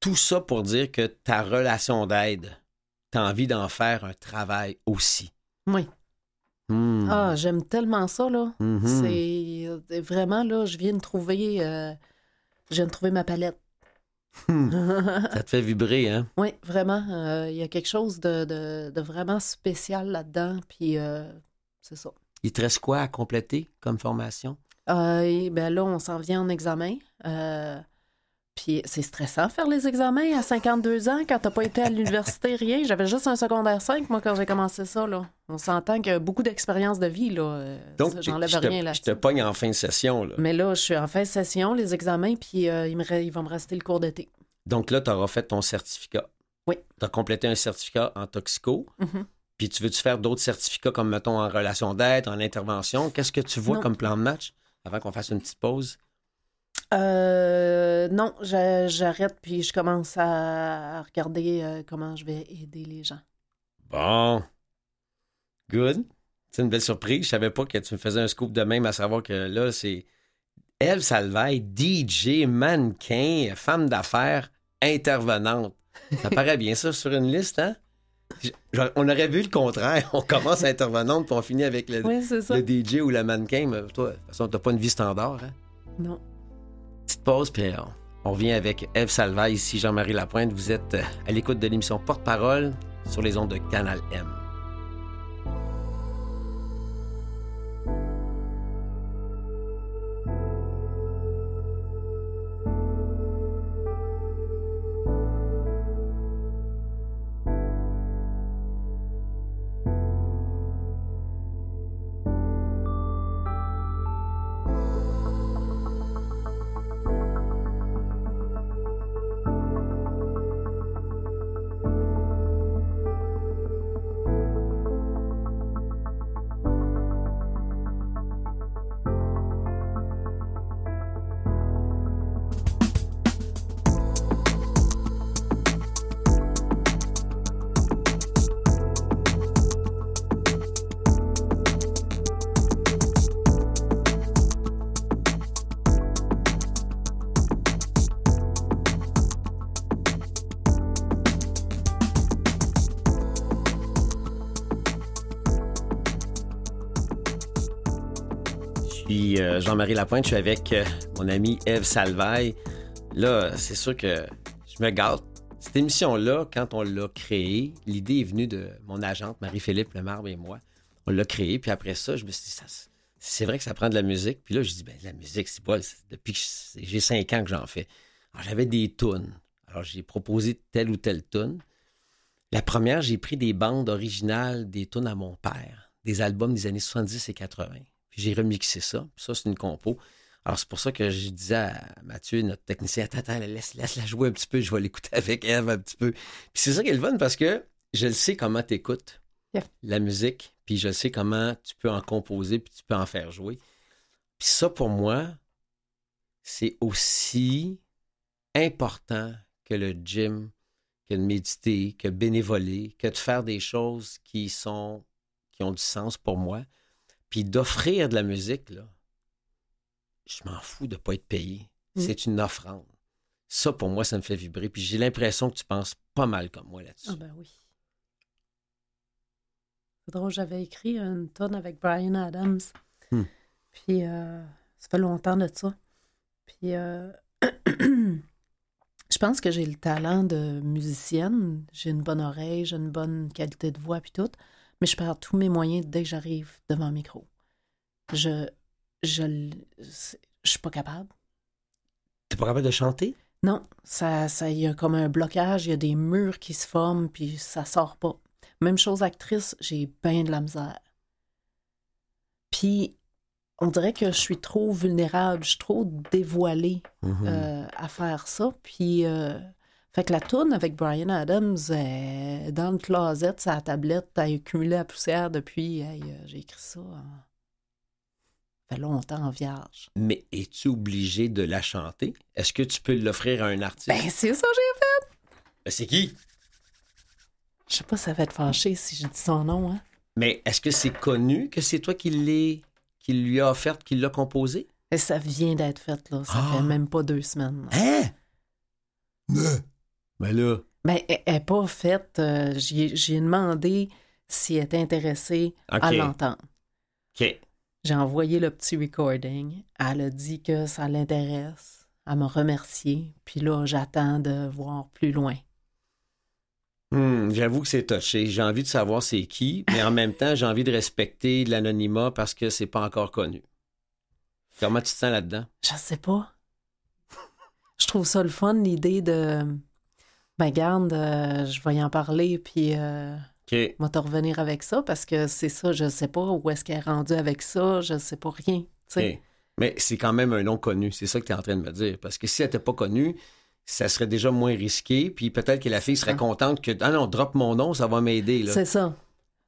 tout ça pour dire que ta relation d'aide, t'as envie d'en faire un travail aussi. Oui. Hmm. Ah, j'aime tellement ça, là. Mhm. C'est euh, vraiment, là, je viens de trouver, euh, je viens de trouver ma palette. Hmm. Ça te fait vibrer, hein? Oui, vraiment. euh, Il y a quelque chose de, de- de vraiment spécial là-dedans. Puis, euh, c'est ça. Il te reste quoi à compléter comme formation? Euh, et ben là, on s'en vient en examen. Euh, puis c'est stressant faire les examens à 52 ans quand t'as pas été à l'université, rien. J'avais juste un secondaire 5, moi, quand j'ai commencé ça. Là. On s'entend qu'il y a beaucoup d'expérience de vie. Là. Euh, Donc, J'enlève je rien je là-dessus. te pogne en fin de session. Là. Mais là, je suis en fin de session, les examens, puis euh, il, me il va me rester le cours d'été. Donc là, tu auras fait ton certificat. Oui. Tu as complété un certificat en toxico. Mhm. Puis tu veux-tu faire d'autres certificats comme, mettons, en relation d'aide, en intervention? Qu'est-ce que tu vois Non. comme plan de match avant qu'on fasse une petite pause? Euh, non, j'a- j'arrête, puis je commence à regarder euh, comment je vais aider les gens. Bon. Good. C'est une belle surprise. Je savais pas que tu me faisais un scoop de même à savoir que là, c'est Eve Salvaille, DJ, mannequin, femme d'affaires, intervenante. Ça paraît bien ça sur une liste, hein? On aurait vu le contraire. On commence intervenante puis on finit avec le, Oui, le DJ ou le mannequin. Mais toi, de toute façon, t'as pas une vie standard, hein? Non. Petite pause, puis on, on revient avec Eve Salvaille, ici Jean-Marie Lapointe. Vous êtes euh, à l'écoute de l'émission Porte-Parole sur les ondes de Canal M. Jean-Marie Lapointe, je suis avec euh, mon ami Eve Salvaille. Là, c'est sûr que je me gâte. Cette émission-là, quand on l'a créée, l'idée est venue de mon agente, Marie-Philippe Lemarbre et moi. On l'a créée, puis après ça, je me suis dit, ça, c'est vrai que ça prend de la musique. Puis là, je dis, ben, la musique, c'est pas. Depuis que j'ai cinq ans que j'en fais. Alors, j'avais des tunes. Alors, j'ai proposé telle ou telle tune. La première, j'ai pris des bandes originales des tunes à mon père, des albums des années 70 et 80. J'ai remixé ça. Puis ça, c'est une compo. Alors, c'est pour ça que je disais à Mathieu, notre technicien, attends, attends, laisse, laisse-la jouer un petit peu, je vais l'écouter avec Eve un petit peu. Puis c'est ça qui est le fun parce que je le sais comment tu écoutes Yeah. la musique, puis je sais comment tu peux en composer, puis tu peux en faire jouer. Puis ça, pour moi, c'est aussi important que le gym, que de méditer, que de bénévoler, que de faire des choses qui sont qui ont du sens pour moi. Puis d'offrir de la musique, là, je m'en fous de ne pas être payé. Mm. C'est une offrande. Ça, pour moi, ça me fait vibrer. Puis j'ai l'impression que tu penses pas mal comme moi là-dessus. Ah ben oui. Drôle, j'avais écrit une tonne avec Brian Adams. Hmm. Puis euh, ça fait longtemps de ça. Puis euh, pense que j'ai le talent de musicienne. J'ai une bonne oreille, j'ai une bonne qualité de voix puis tout. Mais je perds tous mes moyens dès que j'arrive devant un micro. Je, je, je suis pas capable. T'es pas capable de chanter? Non, ça, ça, il y a comme un blocage, il y a des murs qui se forment, puis ça sort pas. Même chose actrice, j'ai bien de la misère. Puis, on dirait que je suis trop vulnérable, je suis trop dévoilée Mhm. euh, à faire ça. Puis, euh, fait que la tourne avec Brian Adams, euh, dans le closet, sa tablette, a accumulé la poussière depuis. hey, euh, j'ai écrit ça. en- Ça fait longtemps en vierge. Mais es-tu obligé de la chanter? Est-ce que tu peux l'offrir à un artiste? Ben, c'est ça, j'ai fait. Ben, c'est qui? Je sais pas si ça va être fâché si je dis son nom, hein. Mais est-ce que c'est connu que c'est toi qui l'ai, qui lui a offert, qui l'a composé? Et ça vient d'être fait, là. Ça Ah. fait même pas deux semaines. là. Hein? Mais. Ben là. Ben, elle n'est pas faite. euh, J'ai demandé si elle était intéressée à l'entendre. OK. J'ai envoyé le petit recording. Elle a dit que ça l'intéresse. Elle m'a remercié. Puis là, j'attends de voir plus loin. Hmm, J'avoue que c'est touché. J'ai envie de savoir c'est qui, mais en même temps, j'ai envie de respecter l'anonymat parce que c'est pas encore connu. Comment tu te sens là-dedans? Je sais pas. Je trouve ça le fun, l'idée de. Ben, garde, euh, je vais y en parler, puis euh, moi te revenir avec ça parce que c'est ça, je sais pas où est-ce qu'elle est rendue avec ça, je sais pas rien. Mais c'est quand même un nom connu. C'est ça que tu es en train de me dire. Parce que si elle n'était pas connue, ça serait déjà moins risqué. Puis peut-être que la fille serait contente que. Ah non, drop mon nom, ça va m'aider. C'est ça.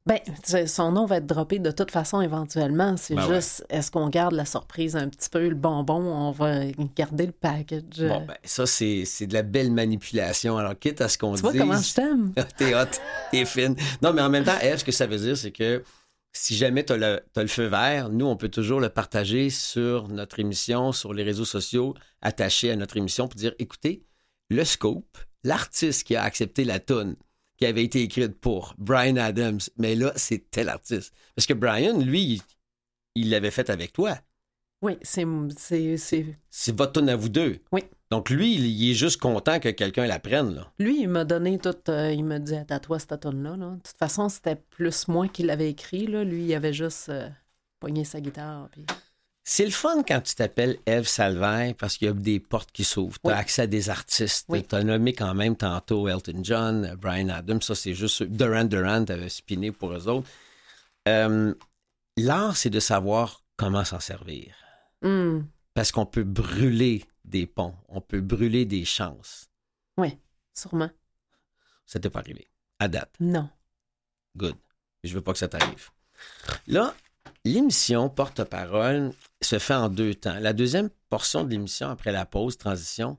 Ben, son nom va être droppé de toute façon éventuellement. C'est Ben ouais. juste, est-ce qu'on garde la surprise un petit peu, le bonbon, on va garder le package. Bon, ben, ça, c'est c'est de la belle manipulation. Alors, quitte à ce qu'on tu vois dise- comment je t'aime? t'es hot, t'es fine. Non, mais en même temps, Eve, ce que ça veut dire, c'est que si jamais t'as le, t'as le feu vert, nous, on peut toujours le partager sur notre émission, sur les réseaux sociaux, attachés à notre émission, pour dire, écoutez, le scope, l'artiste qui a accepté la toune qui avait été écrite pour Brian Adams, mais là, c'est tel artiste. Parce que Brian, lui, il- l'avait fait avec toi. Oui, c'est. c'est- votre toune à vous deux. Oui. Donc, lui, il, il est juste content que quelqu'un la prenne, là. Lui, il m'a donné tout. euh, il m'a dit, à toi, cette tonne-là. Là. De toute façon, c'était plus moi qui l'avais écrit. Là. Lui, il avait juste euh, pogné sa guitare. Puis... C'est le fun quand tu t'appelles Eve Salvaire parce qu'il y a des portes qui s'ouvrent. Tu as Oui. accès à des artistes. Oui. Tu as nommé quand même tantôt Elton John, euh, Brian Adams. Ça, c'est juste. Duran Duran, tu avais spiné pour eux autres. Euh, L'art, c'est de savoir comment s'en servir. Hum, Parce qu'on peut brûler des ponts, on peut brûler des chances. sûrement. Ça t'est pas arrivé. À date. Non. Good. Je veux pas que ça t'arrive. Là, l'émission Porte-parole se fait en deux temps. La deuxième portion de l'émission, après la pause, transition,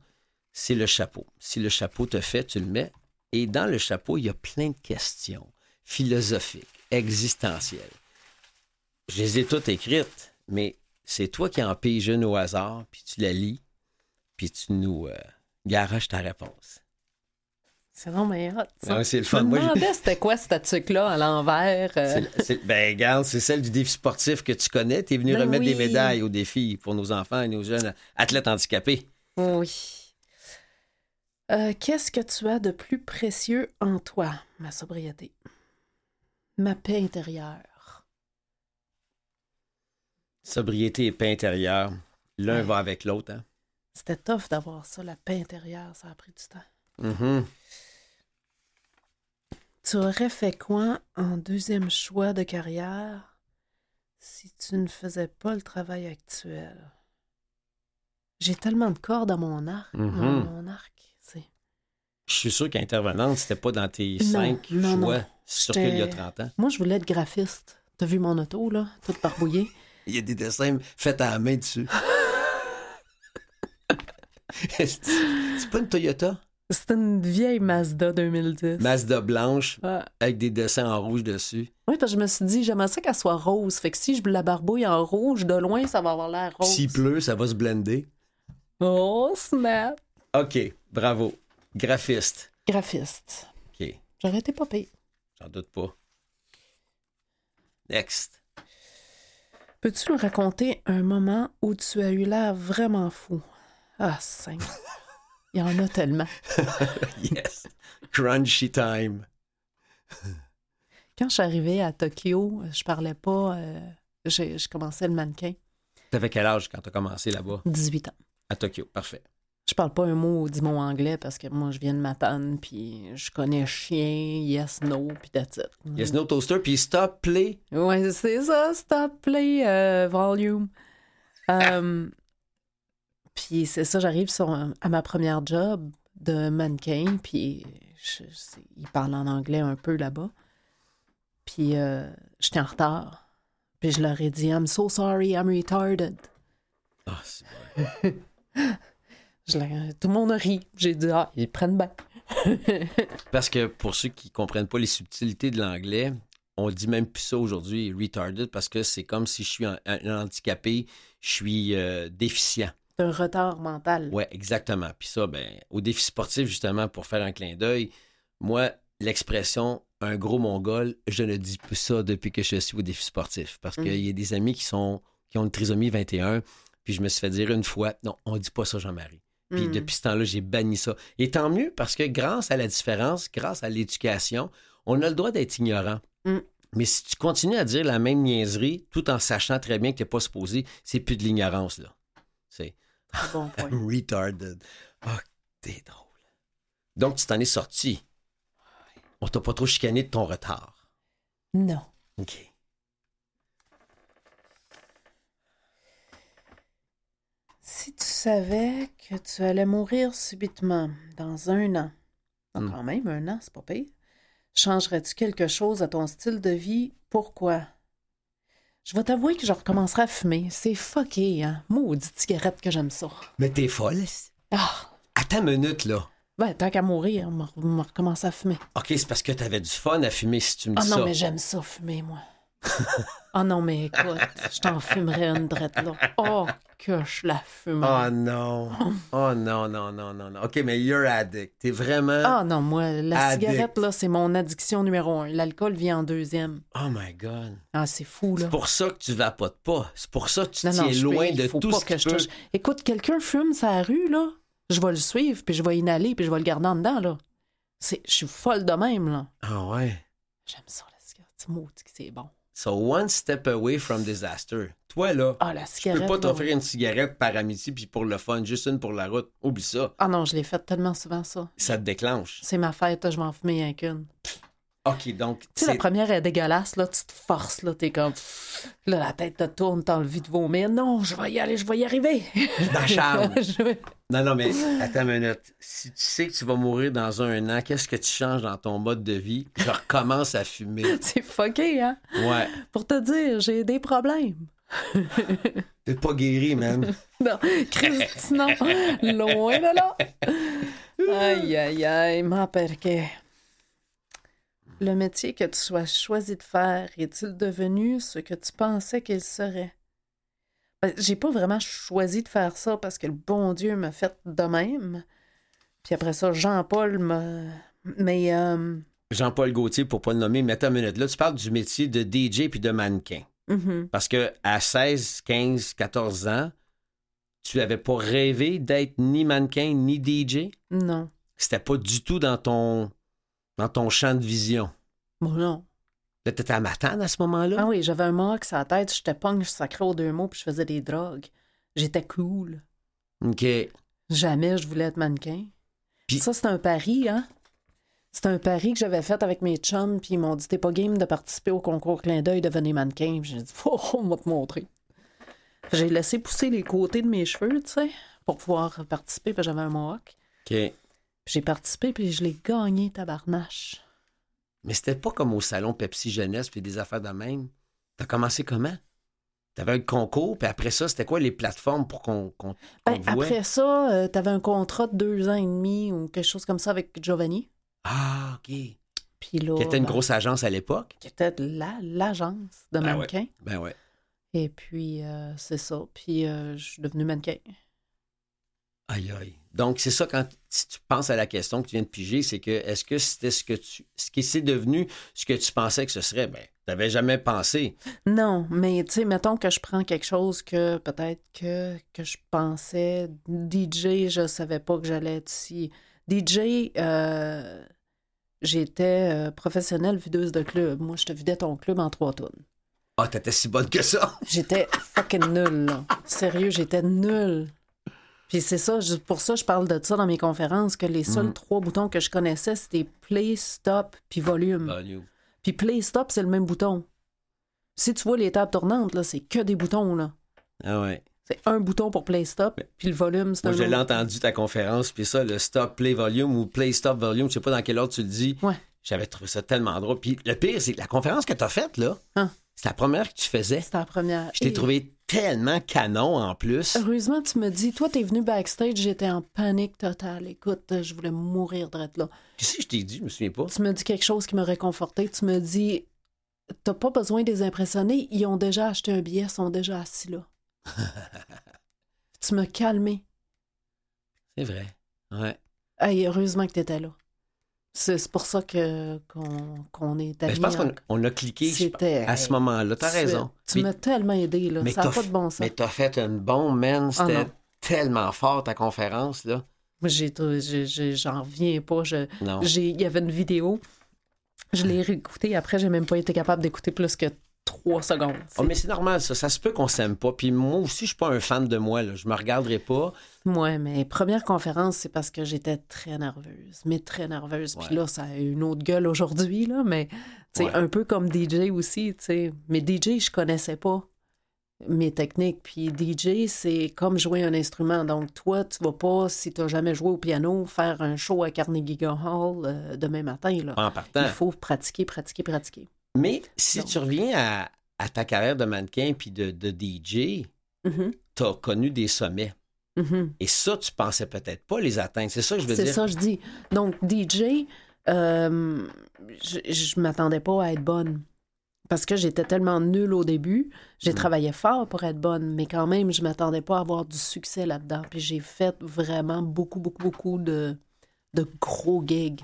c'est le chapeau. Si le chapeau te fait, tu le mets. Et dans le chapeau, il y a plein de questions philosophiques, existentielles. Je les ai toutes écrites, mais c'est toi qui en pige une au hasard, puis tu la lis, puis tu nous euh, garages ta réponse. C'est non, mais hot. c'est le Je fun. me Moi, je- demandais c'était quoi cette truc-là à l'envers. euh, ben, regarde, c'est celle du défi sportif que tu connais. Tu es venu Ben remettre des médailles aux défis pour nos enfants et nos jeunes athlètes handicapés. Oui. Euh, Qu'est-ce que tu as de plus précieux en toi, ma sobriété? Ma paix intérieure. Sobriété et paix intérieure, l'un Ouais. va avec l'autre. Hein? C'était tough d'avoir ça, la paix intérieure, ça a pris du temps. Mhm. Tu aurais fait quoi en deuxième choix de carrière si tu ne faisais pas le travail actuel? J'ai tellement de cordes à mon arc. Mhm. mon, mon arc. Je suis sûr qu'intervenante, c'était pas dans tes Non, cinq non, choix. non. J'étais- qu'il y a 30 ans. Moi, je voulais être graphiste. T'as vu mon auto, là? Toute barbouillée? Il y a des dessins faits à la main dessus. c'est pas une Toyota? C'était une vieille Mazda 2010. Mazda blanche Ouais. avec des dessins en rouge dessus. Oui, parce que je me suis dit, j'aimerais ça qu'elle soit rose. Fait que si je la barbouille en rouge, de loin, ça va avoir l'air rose. S'il pleut, ça va se blender. Oh, snap! OK, bravo. Graphiste. Graphiste. OK, J'aurais été pas pire. j'en doute pas. Next. Peux-tu nous raconter un moment où tu as eu l'air vraiment fou? Ah, Seigneur. Il y en a tellement. yes. Crunchy time. Quand je suis arrivée à Tokyo, je parlais pas. euh, je commençais le mannequin. T'avais quel âge quand t'as commencé là-bas? 18 ans. À Tokyo. Parfait. Je parle pas un mot, dix mots anglais parce que moi, je viens de Matane, puis je connais chien, yes, no, puis that's it. Yes, no toaster, puis stop, play. Ouais, c'est ça, stop, play, euh, volume. Euh, puis c'est ça, j'arrive à ma première job de mannequin, puis je, je- ils parlent en anglais un peu là-bas. Puis euh, j'étais en retard. Puis je leur ai dit, I'm so sorry, I'm retarded. Ah, c'est vrai. Je leur- tout le monde a ri. J'ai dit, ah, ils prennent bien. Parce que pour ceux qui comprennent pas les subtilités de l'anglais, on dit même plus ça aujourd'hui, retarded, parce que c'est comme si je suis un, un handicapé, je suis euh, déficient. C'est un retard mental. Ouais, exactement. Puis ça, ben, au défi sportif, justement, pour faire un clin d'œil, moi, l'expression un gros mongol, je ne dis plus ça depuis que je suis au défi sportif. Parce Mm. qu'il y a des amis qui sont qui ont une trisomie 21, puis je me suis fait dire une fois, non, on dit pas ça, Jean-Marie. Puis Mm. depuis ce temps-là, j'ai banni ça. Et tant mieux, parce que grâce à la différence, grâce à l'éducation, on a le droit d'être ignorant. Mm. Mais si tu continues à dire la même niaiserie, tout en sachant très bien que tu n'es pas supposé, c'est plus de l'ignorance, là. C'est bon point. I'm retarded. Ah, t'es drôle. Donc, tu t'en es sorti. On t'a pas trop chicané de ton retard. Non. OK. Si tu savais que tu allais mourir subitement dans un an, Hmm. quand même, un an, c'est pas pire, changerais-tu quelque chose à ton style de vie? Pourquoi? Je vais t'avouer que je recommencerai à fumer. C'est fucké, hein? Maudite cigarette que j'aime ça. Mais t'es folle? Ah! Attends une minute, là. Ben, tant qu'à mourir, on va recommencer à fumer. OK, c'est parce que t'avais du fun à fumer si tu me Ah dis non, ça. mais j'aime ça, fumer, moi. Ah non, mais écoute, je t'en fumerais une drette là. Oh, que je la fumerais. Oh non. Oh non, non, non, non, non. OK, mais you're addict. T'es vraiment... Ah non, moi, la Addict. cigarette, là, c'est mon addiction numéro un. L'alcool vient en deuxième. Oh my God. Ah, c'est fou, là. C'est pour ça que tu vapotes pas. C'est pour ça que tu Non, tiens non, loin peux- de faut tout pas ce que je touche. Écoute, quelqu'un fume sa rue, là, je vais le suivre, puis je vais inhaler, puis je vais le garder en dedans, là. C'est, je suis folle de même, là. Ah ouais. J'aime ça, la cigarette. C'est maudit que c'est bon. So one step away from disaster. Toi, là, Ah, la je peux pas t'offrir une cigarette par amitié puis pour le fun, juste une pour la route. Oublie ça. Ah non, je l'ai fait tellement souvent, ça. Ça te déclenche. C'est ma fête, je vais en fumer rien qu'une. OK, donc, Tu sais, la première est dégueulasse, là, tu te forces, là, t'es comme... Là, la tête te tourne, t'as envie de vomir. Non, je vais y aller, je vais y arriver. dans. Je vais- Non, non, mais attends une minute. Si tu sais que tu vas mourir dans un an, qu'est-ce que tu changes dans ton mode de vie? Je recommence à fumer. C'est fucké, hein? Ouais. Pour te dire, j'ai des problèmes. T'es pas guéri, man. Non, Christ, non. Loin de là. Aïe, aïe, aïe, ma perché. Le métier que tu as choisi de faire est-il devenu ce que tu pensais qu'il serait? Ben, j'ai pas vraiment choisi de faire ça parce que le bon Dieu m'a fait de même. Puis après ça, Jean-Paul m'a. Mais euh, Jean-Paul Gaultier, pour pas le nommer, mais attends une minute. Là, tu parles du métier de DJ puis de mannequin. mhm. Parce que à 16, 15, 14 ans, tu avais pas rêvé d'être ni mannequin ni DJ? non. C'était pas du tout dans ton dans ton champ de vision. Bon, non. Là, t'étais à Matane à ce moment-là? Ah oui, j'avais un mohawk sur la tête, j'étais punk, je sacrais aux deux mots, puis je faisais des drogues. J'étais cool. OK. Jamais je voulais être mannequin. Puis- Ça, c'est un pari, hein? C'est un pari que j'avais fait avec mes chums, puis ils m'ont dit T'es pas game de participer au concours clin d'œil, devenez mannequin. Puis J'ai dit Oh, on va te montrer. J'ai laissé pousser les côtés de mes cheveux, tu sais, pour pouvoir participer, puis j'avais un mohawk. OK. J'ai participé, puis je l'ai gagné, tabarnache. Mais c'était pas comme au salon Pepsi Jeunesse puis des affaires de même. T'as commencé comment? T'avais un concours, puis après ça, c'était quoi les plateformes pour qu'on Ben, après ça, euh, t'avais un contrat de deux ans et demi ou quelque chose comme ça avec Giovanni. Ah, OK. Qui Puis là. était une ben, grosse agence à l'époque? Qui était la- l'agence de Ben ouais. mannequin. Ben ouais. Et puis, euh, c'est ça. Puis, euh, je suis devenue mannequin. Aïe, aïe. Donc, c'est ça, quand si tu penses à la question que tu viens de piger, c'est que est-ce que c'était ce que tu. Ce qui s'est devenu ce que tu pensais que ce serait? Ben, t'avais jamais pensé. Non, mais tu sais, mettons que je prends quelque chose que peut-être que, que je pensais. DJ, je savais pas que j'allais être ici. DJ, euh, j'étais euh, professionnelle videuse de club. Moi, je te vidais ton club en trois tonnes. Ah, t'étais si bonne que ça! J'étais fucking nulle, là. Sérieux, j'étais nulle. Puis c'est ça, pour ça, je parle de ça dans mes conférences, que les seuls Mhm. trois boutons que je connaissais, c'était play, stop, puis volume. Volume. Puis play, stop, c'est le même bouton. Si tu vois les tables tournantes, là, c'est que des boutons, là. Ah ouais. C'est un bouton pour play, stop, puis le volume, c'est un Moi, je l'ai entendu ta conférence, puis ça, le stop, play, volume ou play, stop, volume, je sais pas dans quel ordre tu le dis. Ouais. J'avais trouvé ça tellement drôle. Puis le pire, c'est que la conférence que t'as faite, là, Hein? c'est la première que tu faisais. C'était la première. Je t'ai Et trouvé tellement canon en plus. Heureusement, tu me dis, toi, t'es venu backstage, j'étais en panique totale. Écoute, je voulais mourir de là. Qu'est-ce que je t'ai dit? Je me souviens pas. Tu me dis quelque chose qui me réconfortait. Tu me dis, t'as pas besoin de les impressionner. Ils ont déjà acheté un billet, ils sont déjà assis là. tu m'as calmé. C'est vrai. Ouais. Hey, heureusement que t'étais là. C'est pour ça que qu'on est Ben, amis. je pense qu'on en- a cliqué je- à ce moment-là. T'as raison. Tu m'as tellement aidé là. mais Ça n'a pas de bon sens. Mais t'as fait une bombe, man. C'était Ah non. tellement fort, ta conférence, là. Moi, j'en reviens pas. Je- Non. j'ai- Il y avait une vidéo. Je l'ai réécoutée. Après, j'ai même pas été capable d'écouter plus que trois secondes. Oh, mais c'est normal, ça. Ça se peut qu'on s'aime pas. Puis moi aussi, je suis pas un fan de moi, là. Je me regarderai pas. Ouais, mais première conférence, c'est parce que j'étais très nerveuse, mais très nerveuse. Puis Ouais. là, ça a une autre gueule aujourd'hui, là, mais Ouais. un peu comme DJ aussi, tu sais. Mais DJ, je connaissais pas mes techniques. Puis DJ, c'est comme jouer un instrument. Donc, toi, tu vas pas, si tu n'as jamais joué au piano, faire un show à Carnegie Hall euh, demain matin, là. En partant. Il faut pratiquer, pratiquer, pratiquer. Mais si tu reviens à, à ta carrière de mannequin puis de, de DJ, Mhm, t'as connu des sommets. mhm. Et ça, tu pensais peut-être pas les atteindre. C'est ça que je veux C'est dire. ça, je dis. Donc, DJ, euh, je, je m'attendais pas à être bonne. Parce que j'étais tellement nulle au début. J'ai Mm. travaillé fort pour être bonne, mais quand même, je m'attendais pas à avoir du succès là-dedans. Puis j'ai fait vraiment beaucoup, beaucoup, beaucoup de, de gros gigs.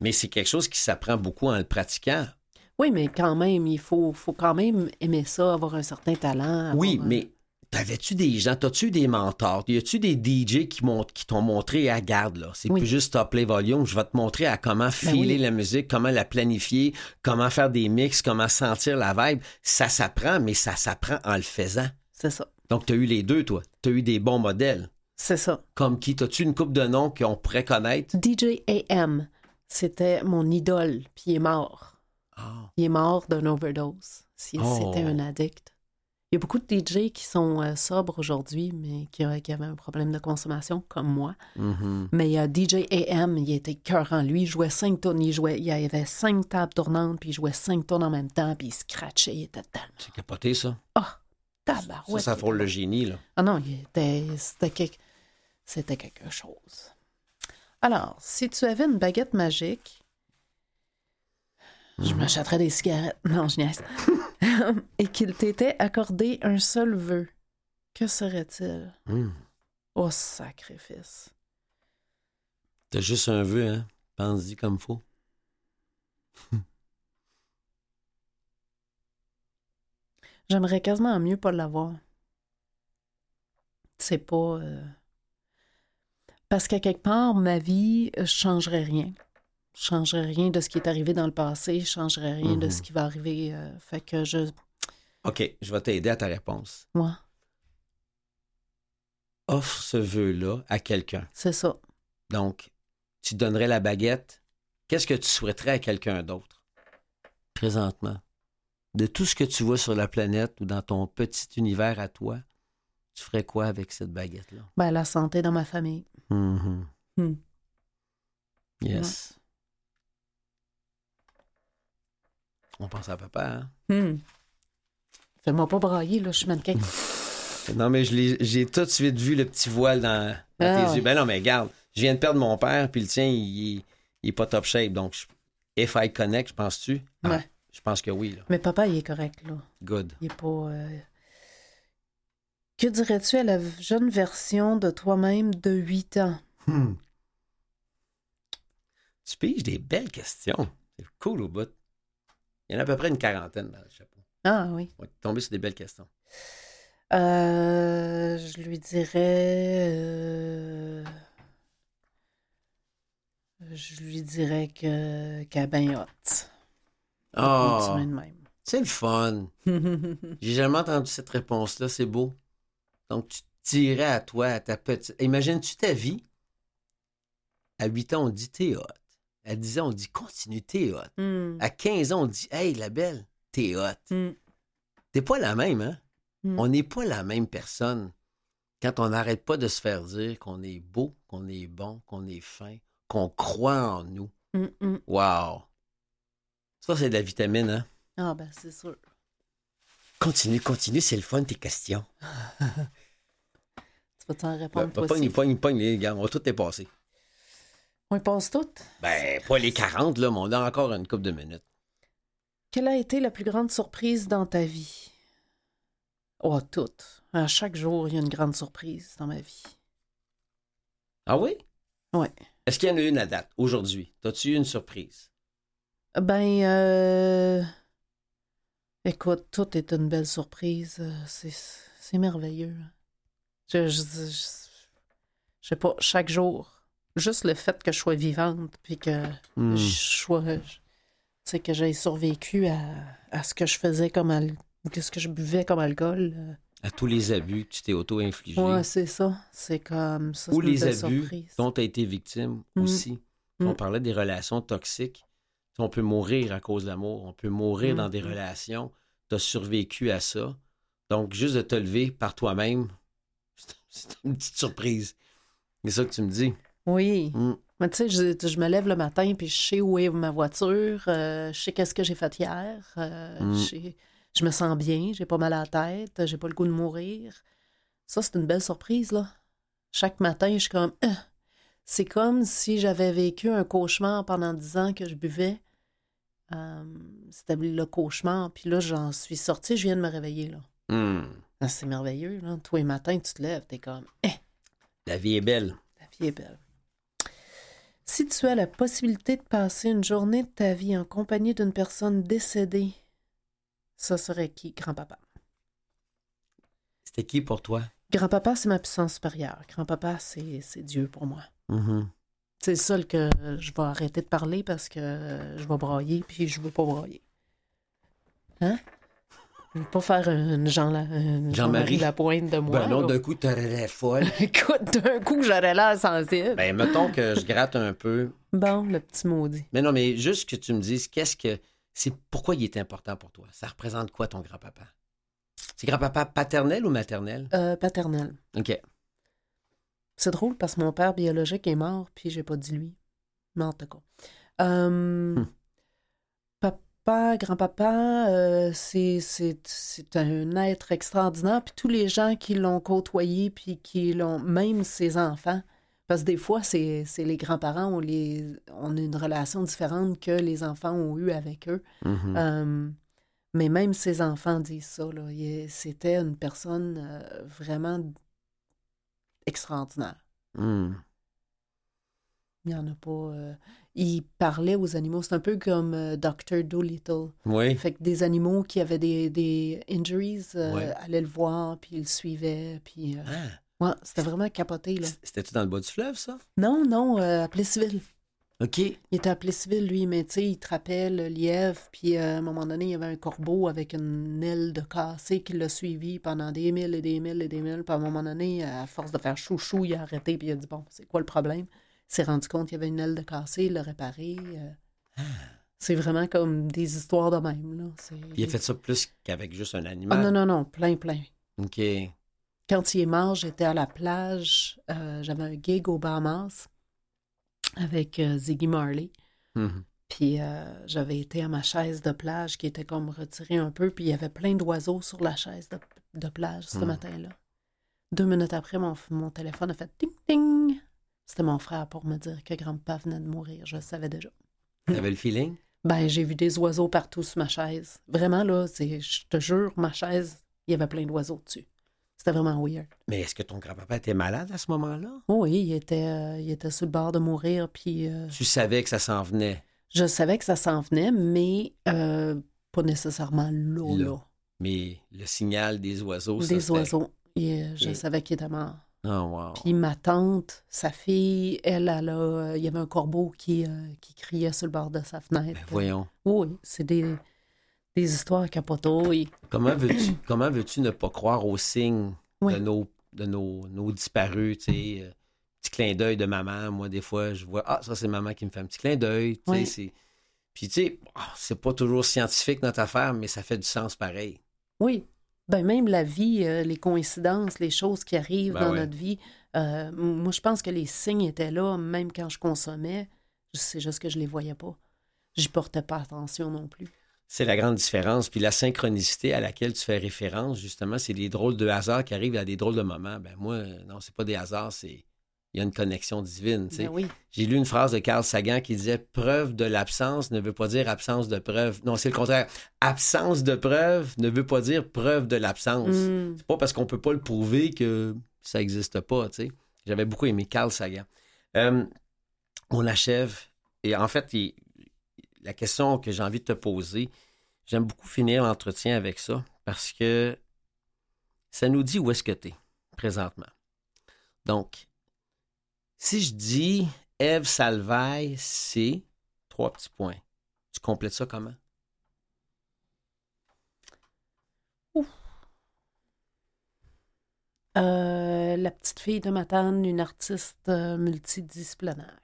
Mais c'est quelque chose qui s'apprend beaucoup en le pratiquant. Oui, mais quand même, il faut, faut quand même aimer ça, avoir un certain talent. Oui, avoir mais t'avais-tu des gens, t'as-tu des mentors? Y a-tu des DJ qui, t'ont montré, à garde, là? C'est Oui. plus juste top play volume. Je vais te montrer à comment filer oui. la musique, comment la planifier, comment faire des mix, comment sentir la vibe. Ça s'apprend, mais ça s'apprend en le faisant. C'est ça. Donc, t'as eu les deux, toi. T'as eu des bons modèles. C'est ça. Comme qui? T'as-tu une coupe de noms qu'on pourrait connaître? DJ AM, c'était mon idole, puis il est mort. Ah. Il est mort d'une overdose. Si Oh. c'était un addict. Il y a beaucoup de DJ qui sont euh, sobres aujourd'hui, mais qui, euh, qui avaient un problème de consommation, comme moi. Mhm. Mais il y a DJ AM, il était cœur en lui. Il jouait cinq tonnes. Il, jouait, il y avait cinq tables tournantes, puis il jouait cinq tonnes en même temps, puis il scratchait. Il était tellement. C'est capoté, ça. Ah, tabarouette. ça, ça frôle le génie, là. Ah non, il était, c'était, quelque, c'était quelque chose. Alors, si tu avais une baguette magique, je m'achèterais des cigarettes. Non, je niaise. Et qu'il t'était accordé un seul vœu, que serait-il? Hum. Oh, sacrifice. T'as juste un vœu, hein? Pense-y comme faut. J'aimerais quasiment mieux pas l'avoir. C'est pas. euh, Parce qu'à quelque part, ma vie, je changerais rien. Je changerais rien de ce qui est arrivé dans le passé, je changerais rien de Mhm. ce qui va arriver. euh, Fait que je. OK, je vais t'aider à ta réponse. Moi, Offre ce vœu-là à quelqu'un. c'est ça. Donc, tu donnerais la baguette. Qu'est-ce que tu souhaiterais à quelqu'un d'autre? Présentement. De tout ce que tu vois sur la planète ou dans ton petit univers à toi, tu ferais quoi avec cette baguette-là? Ben, la santé dans ma famille. Mhm. Hmm. Yes. On pense à papa, hein? Hmm. Fais-moi pas brailler, là, je suis mannequin. Non, mais j'ai tout de suite vu le petit voile dans, dans Ah tes yeux. Ben non, mais regarde, je viens de perdre mon père, puis le tien, il, est- il est pas top shape. Donc, je- if I connect, je penses-tu? Ah, Ouais. Je pense que oui, là. Mais papa, il est correct, là. Good. Il est pas. euh, Que dirais-tu à la jeune version de toi-même de 8 ans? Hmm. Tu piges des belles questions. C'est cool au bout. Il y en a à peu près une quarantaine dans le chapeau. Ah oui. On va tomber sur des belles questions. Euh, je lui dirais. euh, je lui dirais que est bien hot. Oh, c'est le fun. J'ai jamais entendu cette réponse-là. C'est beau. Donc, tu dirais à toi, à ta petite. Imagines-tu ta vie? À 8 ans, on dit t'es hot. À 10 ans, on dit continue, t'es hot. Hmm, À 15 ans, on dit hey, la belle, t'es hot. hmm, T'es pas la même, hein? Mm. On n'est pas la même personne quand on n'arrête pas de se faire dire qu'on est beau, qu'on est bon, qu'on est fin, qu'on croit en nous. hmm, hmm. Wow! Ça, c'est de la vitamine, hein? Ah ben c'est sûr. Continue, continue, c'est le fun, tes questions. Tu vas t'en Ben, répondre toi pogne, pogne, pogne, les gars, on va tout dépasser. On y passe toutes? Ben, pas les 40, là, mais on a encore une couple de minutes. Quelle a été la plus grande surprise dans ta vie? Oh, toutes. À chaque jour, il y a une grande surprise dans ma vie. Ah oui? Ouais. Est-ce qu'il y en a une à date, aujourd'hui? T'as-tu eu une surprise? Ben, euh... écoute, tout est une belle surprise. Euh, C'est, c'est merveilleux. Je, je, je, je sais pas, chaque jour, juste le fait que je sois vivante, puis que Hmm. je sois, je- tu sais, que j'ai survécu à, à ce que je faisais comme al- que ce que je buvais comme alcool. euh, À tous les abus que tu t'es auto-infligés. Ouais, c'est ça. C'est comme ça. ou les abus surprise. dont tu as été victime Mm. aussi. Mm. On parlait des relations toxiques. On peut mourir à cause de l'amour. On peut mourir Mm. dans des relations. Tu as survécu à ça. Donc, juste de te lever par toi-même, c'est une petite surprise. C'est ça que tu me dis. Oui. Mm. Mais tu sais, je, je me lève le matin puis je sais où est ma voiture, euh, je sais qu'est-ce que j'ai fait hier, euh, Mm. je, me sens bien, j'ai pas mal à la tête, j'ai pas le goût de mourir. Ça, c'est une belle surprise, là. Chaque matin, je suis comme... Ah! C'est comme si j'avais vécu un cauchemar pendant dix ans que je buvais. Euh, C'était le cauchemar, puis là, j'en suis sortie, je viens de me réveiller, là. Mm. Ah, c'est merveilleux, là. Tous les matins, tu te lèves, t'es comme... Eh! La vie est belle. La vie est belle. Si tu as la possibilité de passer une journée de ta vie en compagnie d'une personne décédée, ça serait qui? Grand-papa? C'était qui pour toi? Grand-papa, c'est ma puissance supérieure. Grand-papa, c'est c'est Dieu pour moi. Mhm. C'est le seul que je vais arrêter de parler parce que je vais brailler, puis je veux pas brailler. Hein? Je veux pas faire une Jean Jean-Marie. Jean-Marie Lapointe de moi. Ben non, d'un coup, t'aurais l'air folle. Écoute, d'un coup, j'aurais l'air sensible. ben, mettons que je gratte un peu. Bon, le petit maudit. Mais non, mais juste que tu me dises, qu'est-ce que. C'est pourquoi il est important pour toi? Ça représente quoi ton grand-papa? C'est grand-papa paternel ou maternel? Euh, paternel. OK. C'est drôle parce que mon père biologique est mort, puis j'ai pas dit lui. Mais en tout cas. Euh, Hmm. Papa, grand-papa, euh, c'est, un être extraordinaire. Puis tous les gens qui l'ont côtoyé, puis qui l'ont, même ses enfants, parce que des fois, c'est, les grands-parents, on, les, on a une relation différente que les enfants ont eu avec eux. Mhm. Euh, mais même ses enfants disent ça. C'était une personne euh, vraiment extraordinaire. Mm. Il n'y en a pas. Il parlait aux animaux. C'est un peu comme euh, Dr. Dolittle. Oui. Fait que des animaux qui avaient des, des injuries euh, allaient le voir, puis ils le suivaient. Puis, euh, Ah, ouais, c'était vraiment capoté. Là. C'était-tu dans le bas du fleuve, ça? Non, non, euh, à Plessisville. OK. Il était à Plessisville, lui, mais tu sais, il trappait le lièvre, puis à un moment donné, il y avait un corbeau avec une aile de cassé qui l'a suivi pendant des milles et des milles et des milles. Puis à un moment donné, à force de faire chouchou, il a arrêté, puis il a dit Bon, c'est quoi le problème s'est rendu compte qu'il y avait une aile de cassé, il l'a réparé. euh. C'est vraiment comme des histoires de même. Là. Il a fait ça plus qu'avec juste un Ah animal? non, non, non, plein, plein. OK. Quand il est mort, j'étais à la plage. euh, J'avais un gig au Bahamas avec euh, Ziggy Marley. Mhm. Puis euh, j'avais été à ma chaise de plage qui était comme retirée un peu, puis il y avait plein d'oiseaux sur la chaise de, de plage ce Hmm. matin-là. Deux minutes après, mon, mon téléphone a fait ting ting. C'était mon frère pour me dire que grand-papa venait de mourir. Je le savais déjà. T'avais le feeling? Ben, j'ai vu des oiseaux partout sur ma chaise. Vraiment, là, c'est, je te jure, ma chaise, il y avait plein d'oiseaux dessus. C'était vraiment weird. Mais est-ce que ton grand-papa était malade à ce moment-là? Oui, il était, euh, il était sur le bord de mourir, puis euh, Tu savais que ça s'en venait? je savais que ça s'en venait, mais euh, pas nécessairement là, Là. Mais le signal des oiseaux, Des oiseaux. Euh, je Et- savais qu'il était mort. Oh, wow. Puis ma tante, sa fille, elle, elle a, euh, il y avait un corbeau qui, euh, qui criait sur le bord de sa fenêtre. Ben, voyons. Oui, c'est des, des histoires capoteuilles. Comment veux-tu comment veux-tu ne pas croire aux signes Oui. de nos de nos, nos disparus, tu sais, euh, petit clin d'œil de maman, moi des fois je vois ah ça c'est maman qui me fait un petit clin d'œil, tu sais, Oui. c'est puis tu sais, ah, c'est pas toujours scientifique notre affaire, mais ça fait du sens pareil. Oui. Ben même la vie, euh, les coïncidences, les choses qui arrivent Ben dans ouais. notre vie. euh, moi, je pense que les signes étaient là, même quand je consommais. C'est juste que je les voyais pas. J'y portais pas attention non plus. C'est la grande différence. Puis la synchronicité à laquelle tu fais référence, justement, c'est des drôles de hasards qui arrivent à des drôles de moments. Ben moi, non, c'est pas des hasards, c'est il y a une connexion divine. Ben oui. J'ai lu une phrase de Carl Sagan qui disait preuve de l'absence ne veut pas dire absence de preuve. Non, c'est le contraire. Absence de preuve ne veut pas dire preuve de l'absence. Mm. C'est pas parce qu'on peut pas le prouver que ça n'existe pas, tu sais. J'avais beaucoup aimé Carl Sagan. Euh, on achève. Et en fait, il- la question que j'ai envie de te poser, j'aime beaucoup finir l'entretien avec ça parce que ça nous dit où est-ce que tu es présentement. Donc, si je dis Ève Salvaille, c'est trois petits points. Tu complètes ça comment? Euh, la petite fille de Matane, une artiste euh, multidisciplinaire.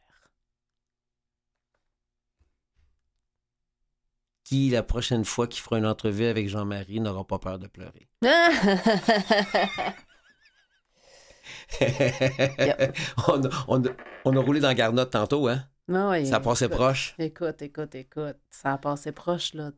Qui, la prochaine fois qu'il fera une entrevue avec Jean-Marie, n'aura pas peur de pleurer. on, a, on a- on a roulé dans Garnotte tantôt, hein? Non, et- Ça passait écoute, proche. Écoute, écoute, écoute. Ça a passé proche, là.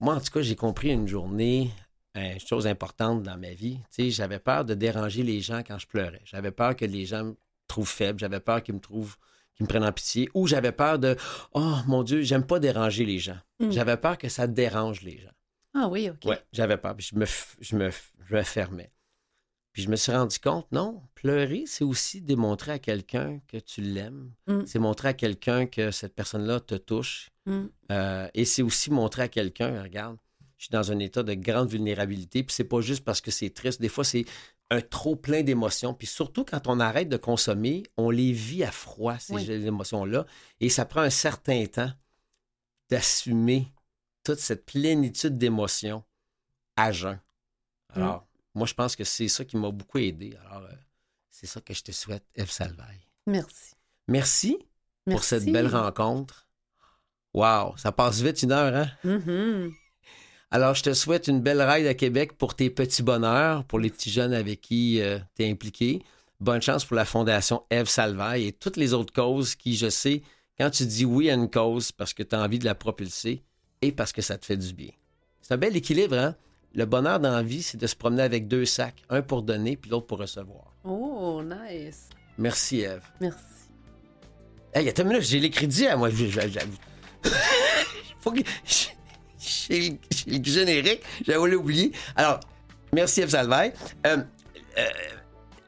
Moi, en tout cas, j'ai compris une journée, une chose importante dans ma vie. Tu sais, j'avais peur de déranger les gens quand je pleurais. J'avais peur que les gens me trouvent faible. J'avais peur qu'ils me trouvent, qu'ils me prennent en pitié. Ou j'avais peur de, oh mon Dieu, j'aime pas déranger les gens. Mm. J'avais peur que ça dérange les gens. Ah oui, OK. Ouais, j'avais peur. Puis je me, je me, je me fermais. Puis je me suis rendu compte, non, pleurer, c'est aussi démontrer à quelqu'un que tu l'aimes. Mm. C'est montrer à quelqu'un que cette personne-là te touche. Mm. Euh, et c'est aussi montrer à quelqu'un, regarde, je suis dans un état de grande vulnérabilité. Puis c'est pas juste parce que c'est triste. Des fois, c'est un trop plein d'émotions. Puis surtout quand on arrête de consommer, on les vit à froid, ces Oui. émotions-là. Et ça prend un certain temps d'assumer toute cette plénitude d'émotions à jeun. Alors, moi, je pense que c'est ça qui m'a beaucoup aidé. Alors, euh, c'est ça que je te souhaite, Eve Salvaille. Merci. Merci, pour cette belle rencontre. Wow, ça passe vite une heure, hein? Mhm. Alors, je te souhaite une belle ride à Québec pour tes petits bonheurs, pour les petits jeunes avec qui tu es impliqué. Bonne chance pour la Fondation Eve Salvaille et toutes les autres causes qui, je sais, quand tu dis oui à une cause parce que tu as envie de la propulser et parce que ça te fait du bien. C'est un bel équilibre, hein? Le bonheur dans la vie, c'est de se promener avec deux sacs, un pour donner puis l'autre pour recevoir. Oh, nice. Merci, Eve. Merci. Hey, attends une minute, j'ai les crédits à moi. Faut que. J'ai le- générique, j'avais oublié. Alors, merci Eve Salvaille. Euh, euh,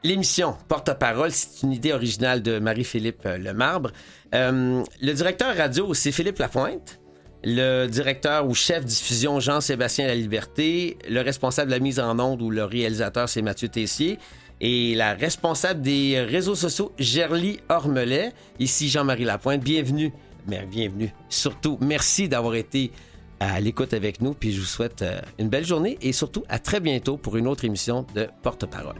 L'émission Porte-parole, c'est une idée originale de Marie-Philippe euh, Lemarbre. Euh, le directeur radio, c'est Philippe Lapointe. Le directeur ou chef diffusion, Jean-Sébastien Laliberté. Le responsable de la mise en onde ou le réalisateur, c'est Mathieu Tessier. Et la responsable des réseaux sociaux, Gerly Ormelet. Ici Jean-Marie Lapointe. Bienvenue. Mais bienvenue. Surtout, merci d'avoir été à l'écoute avec nous. Puis je vous souhaite euh, une belle journée et surtout à très bientôt pour une autre émission de Porte-parole.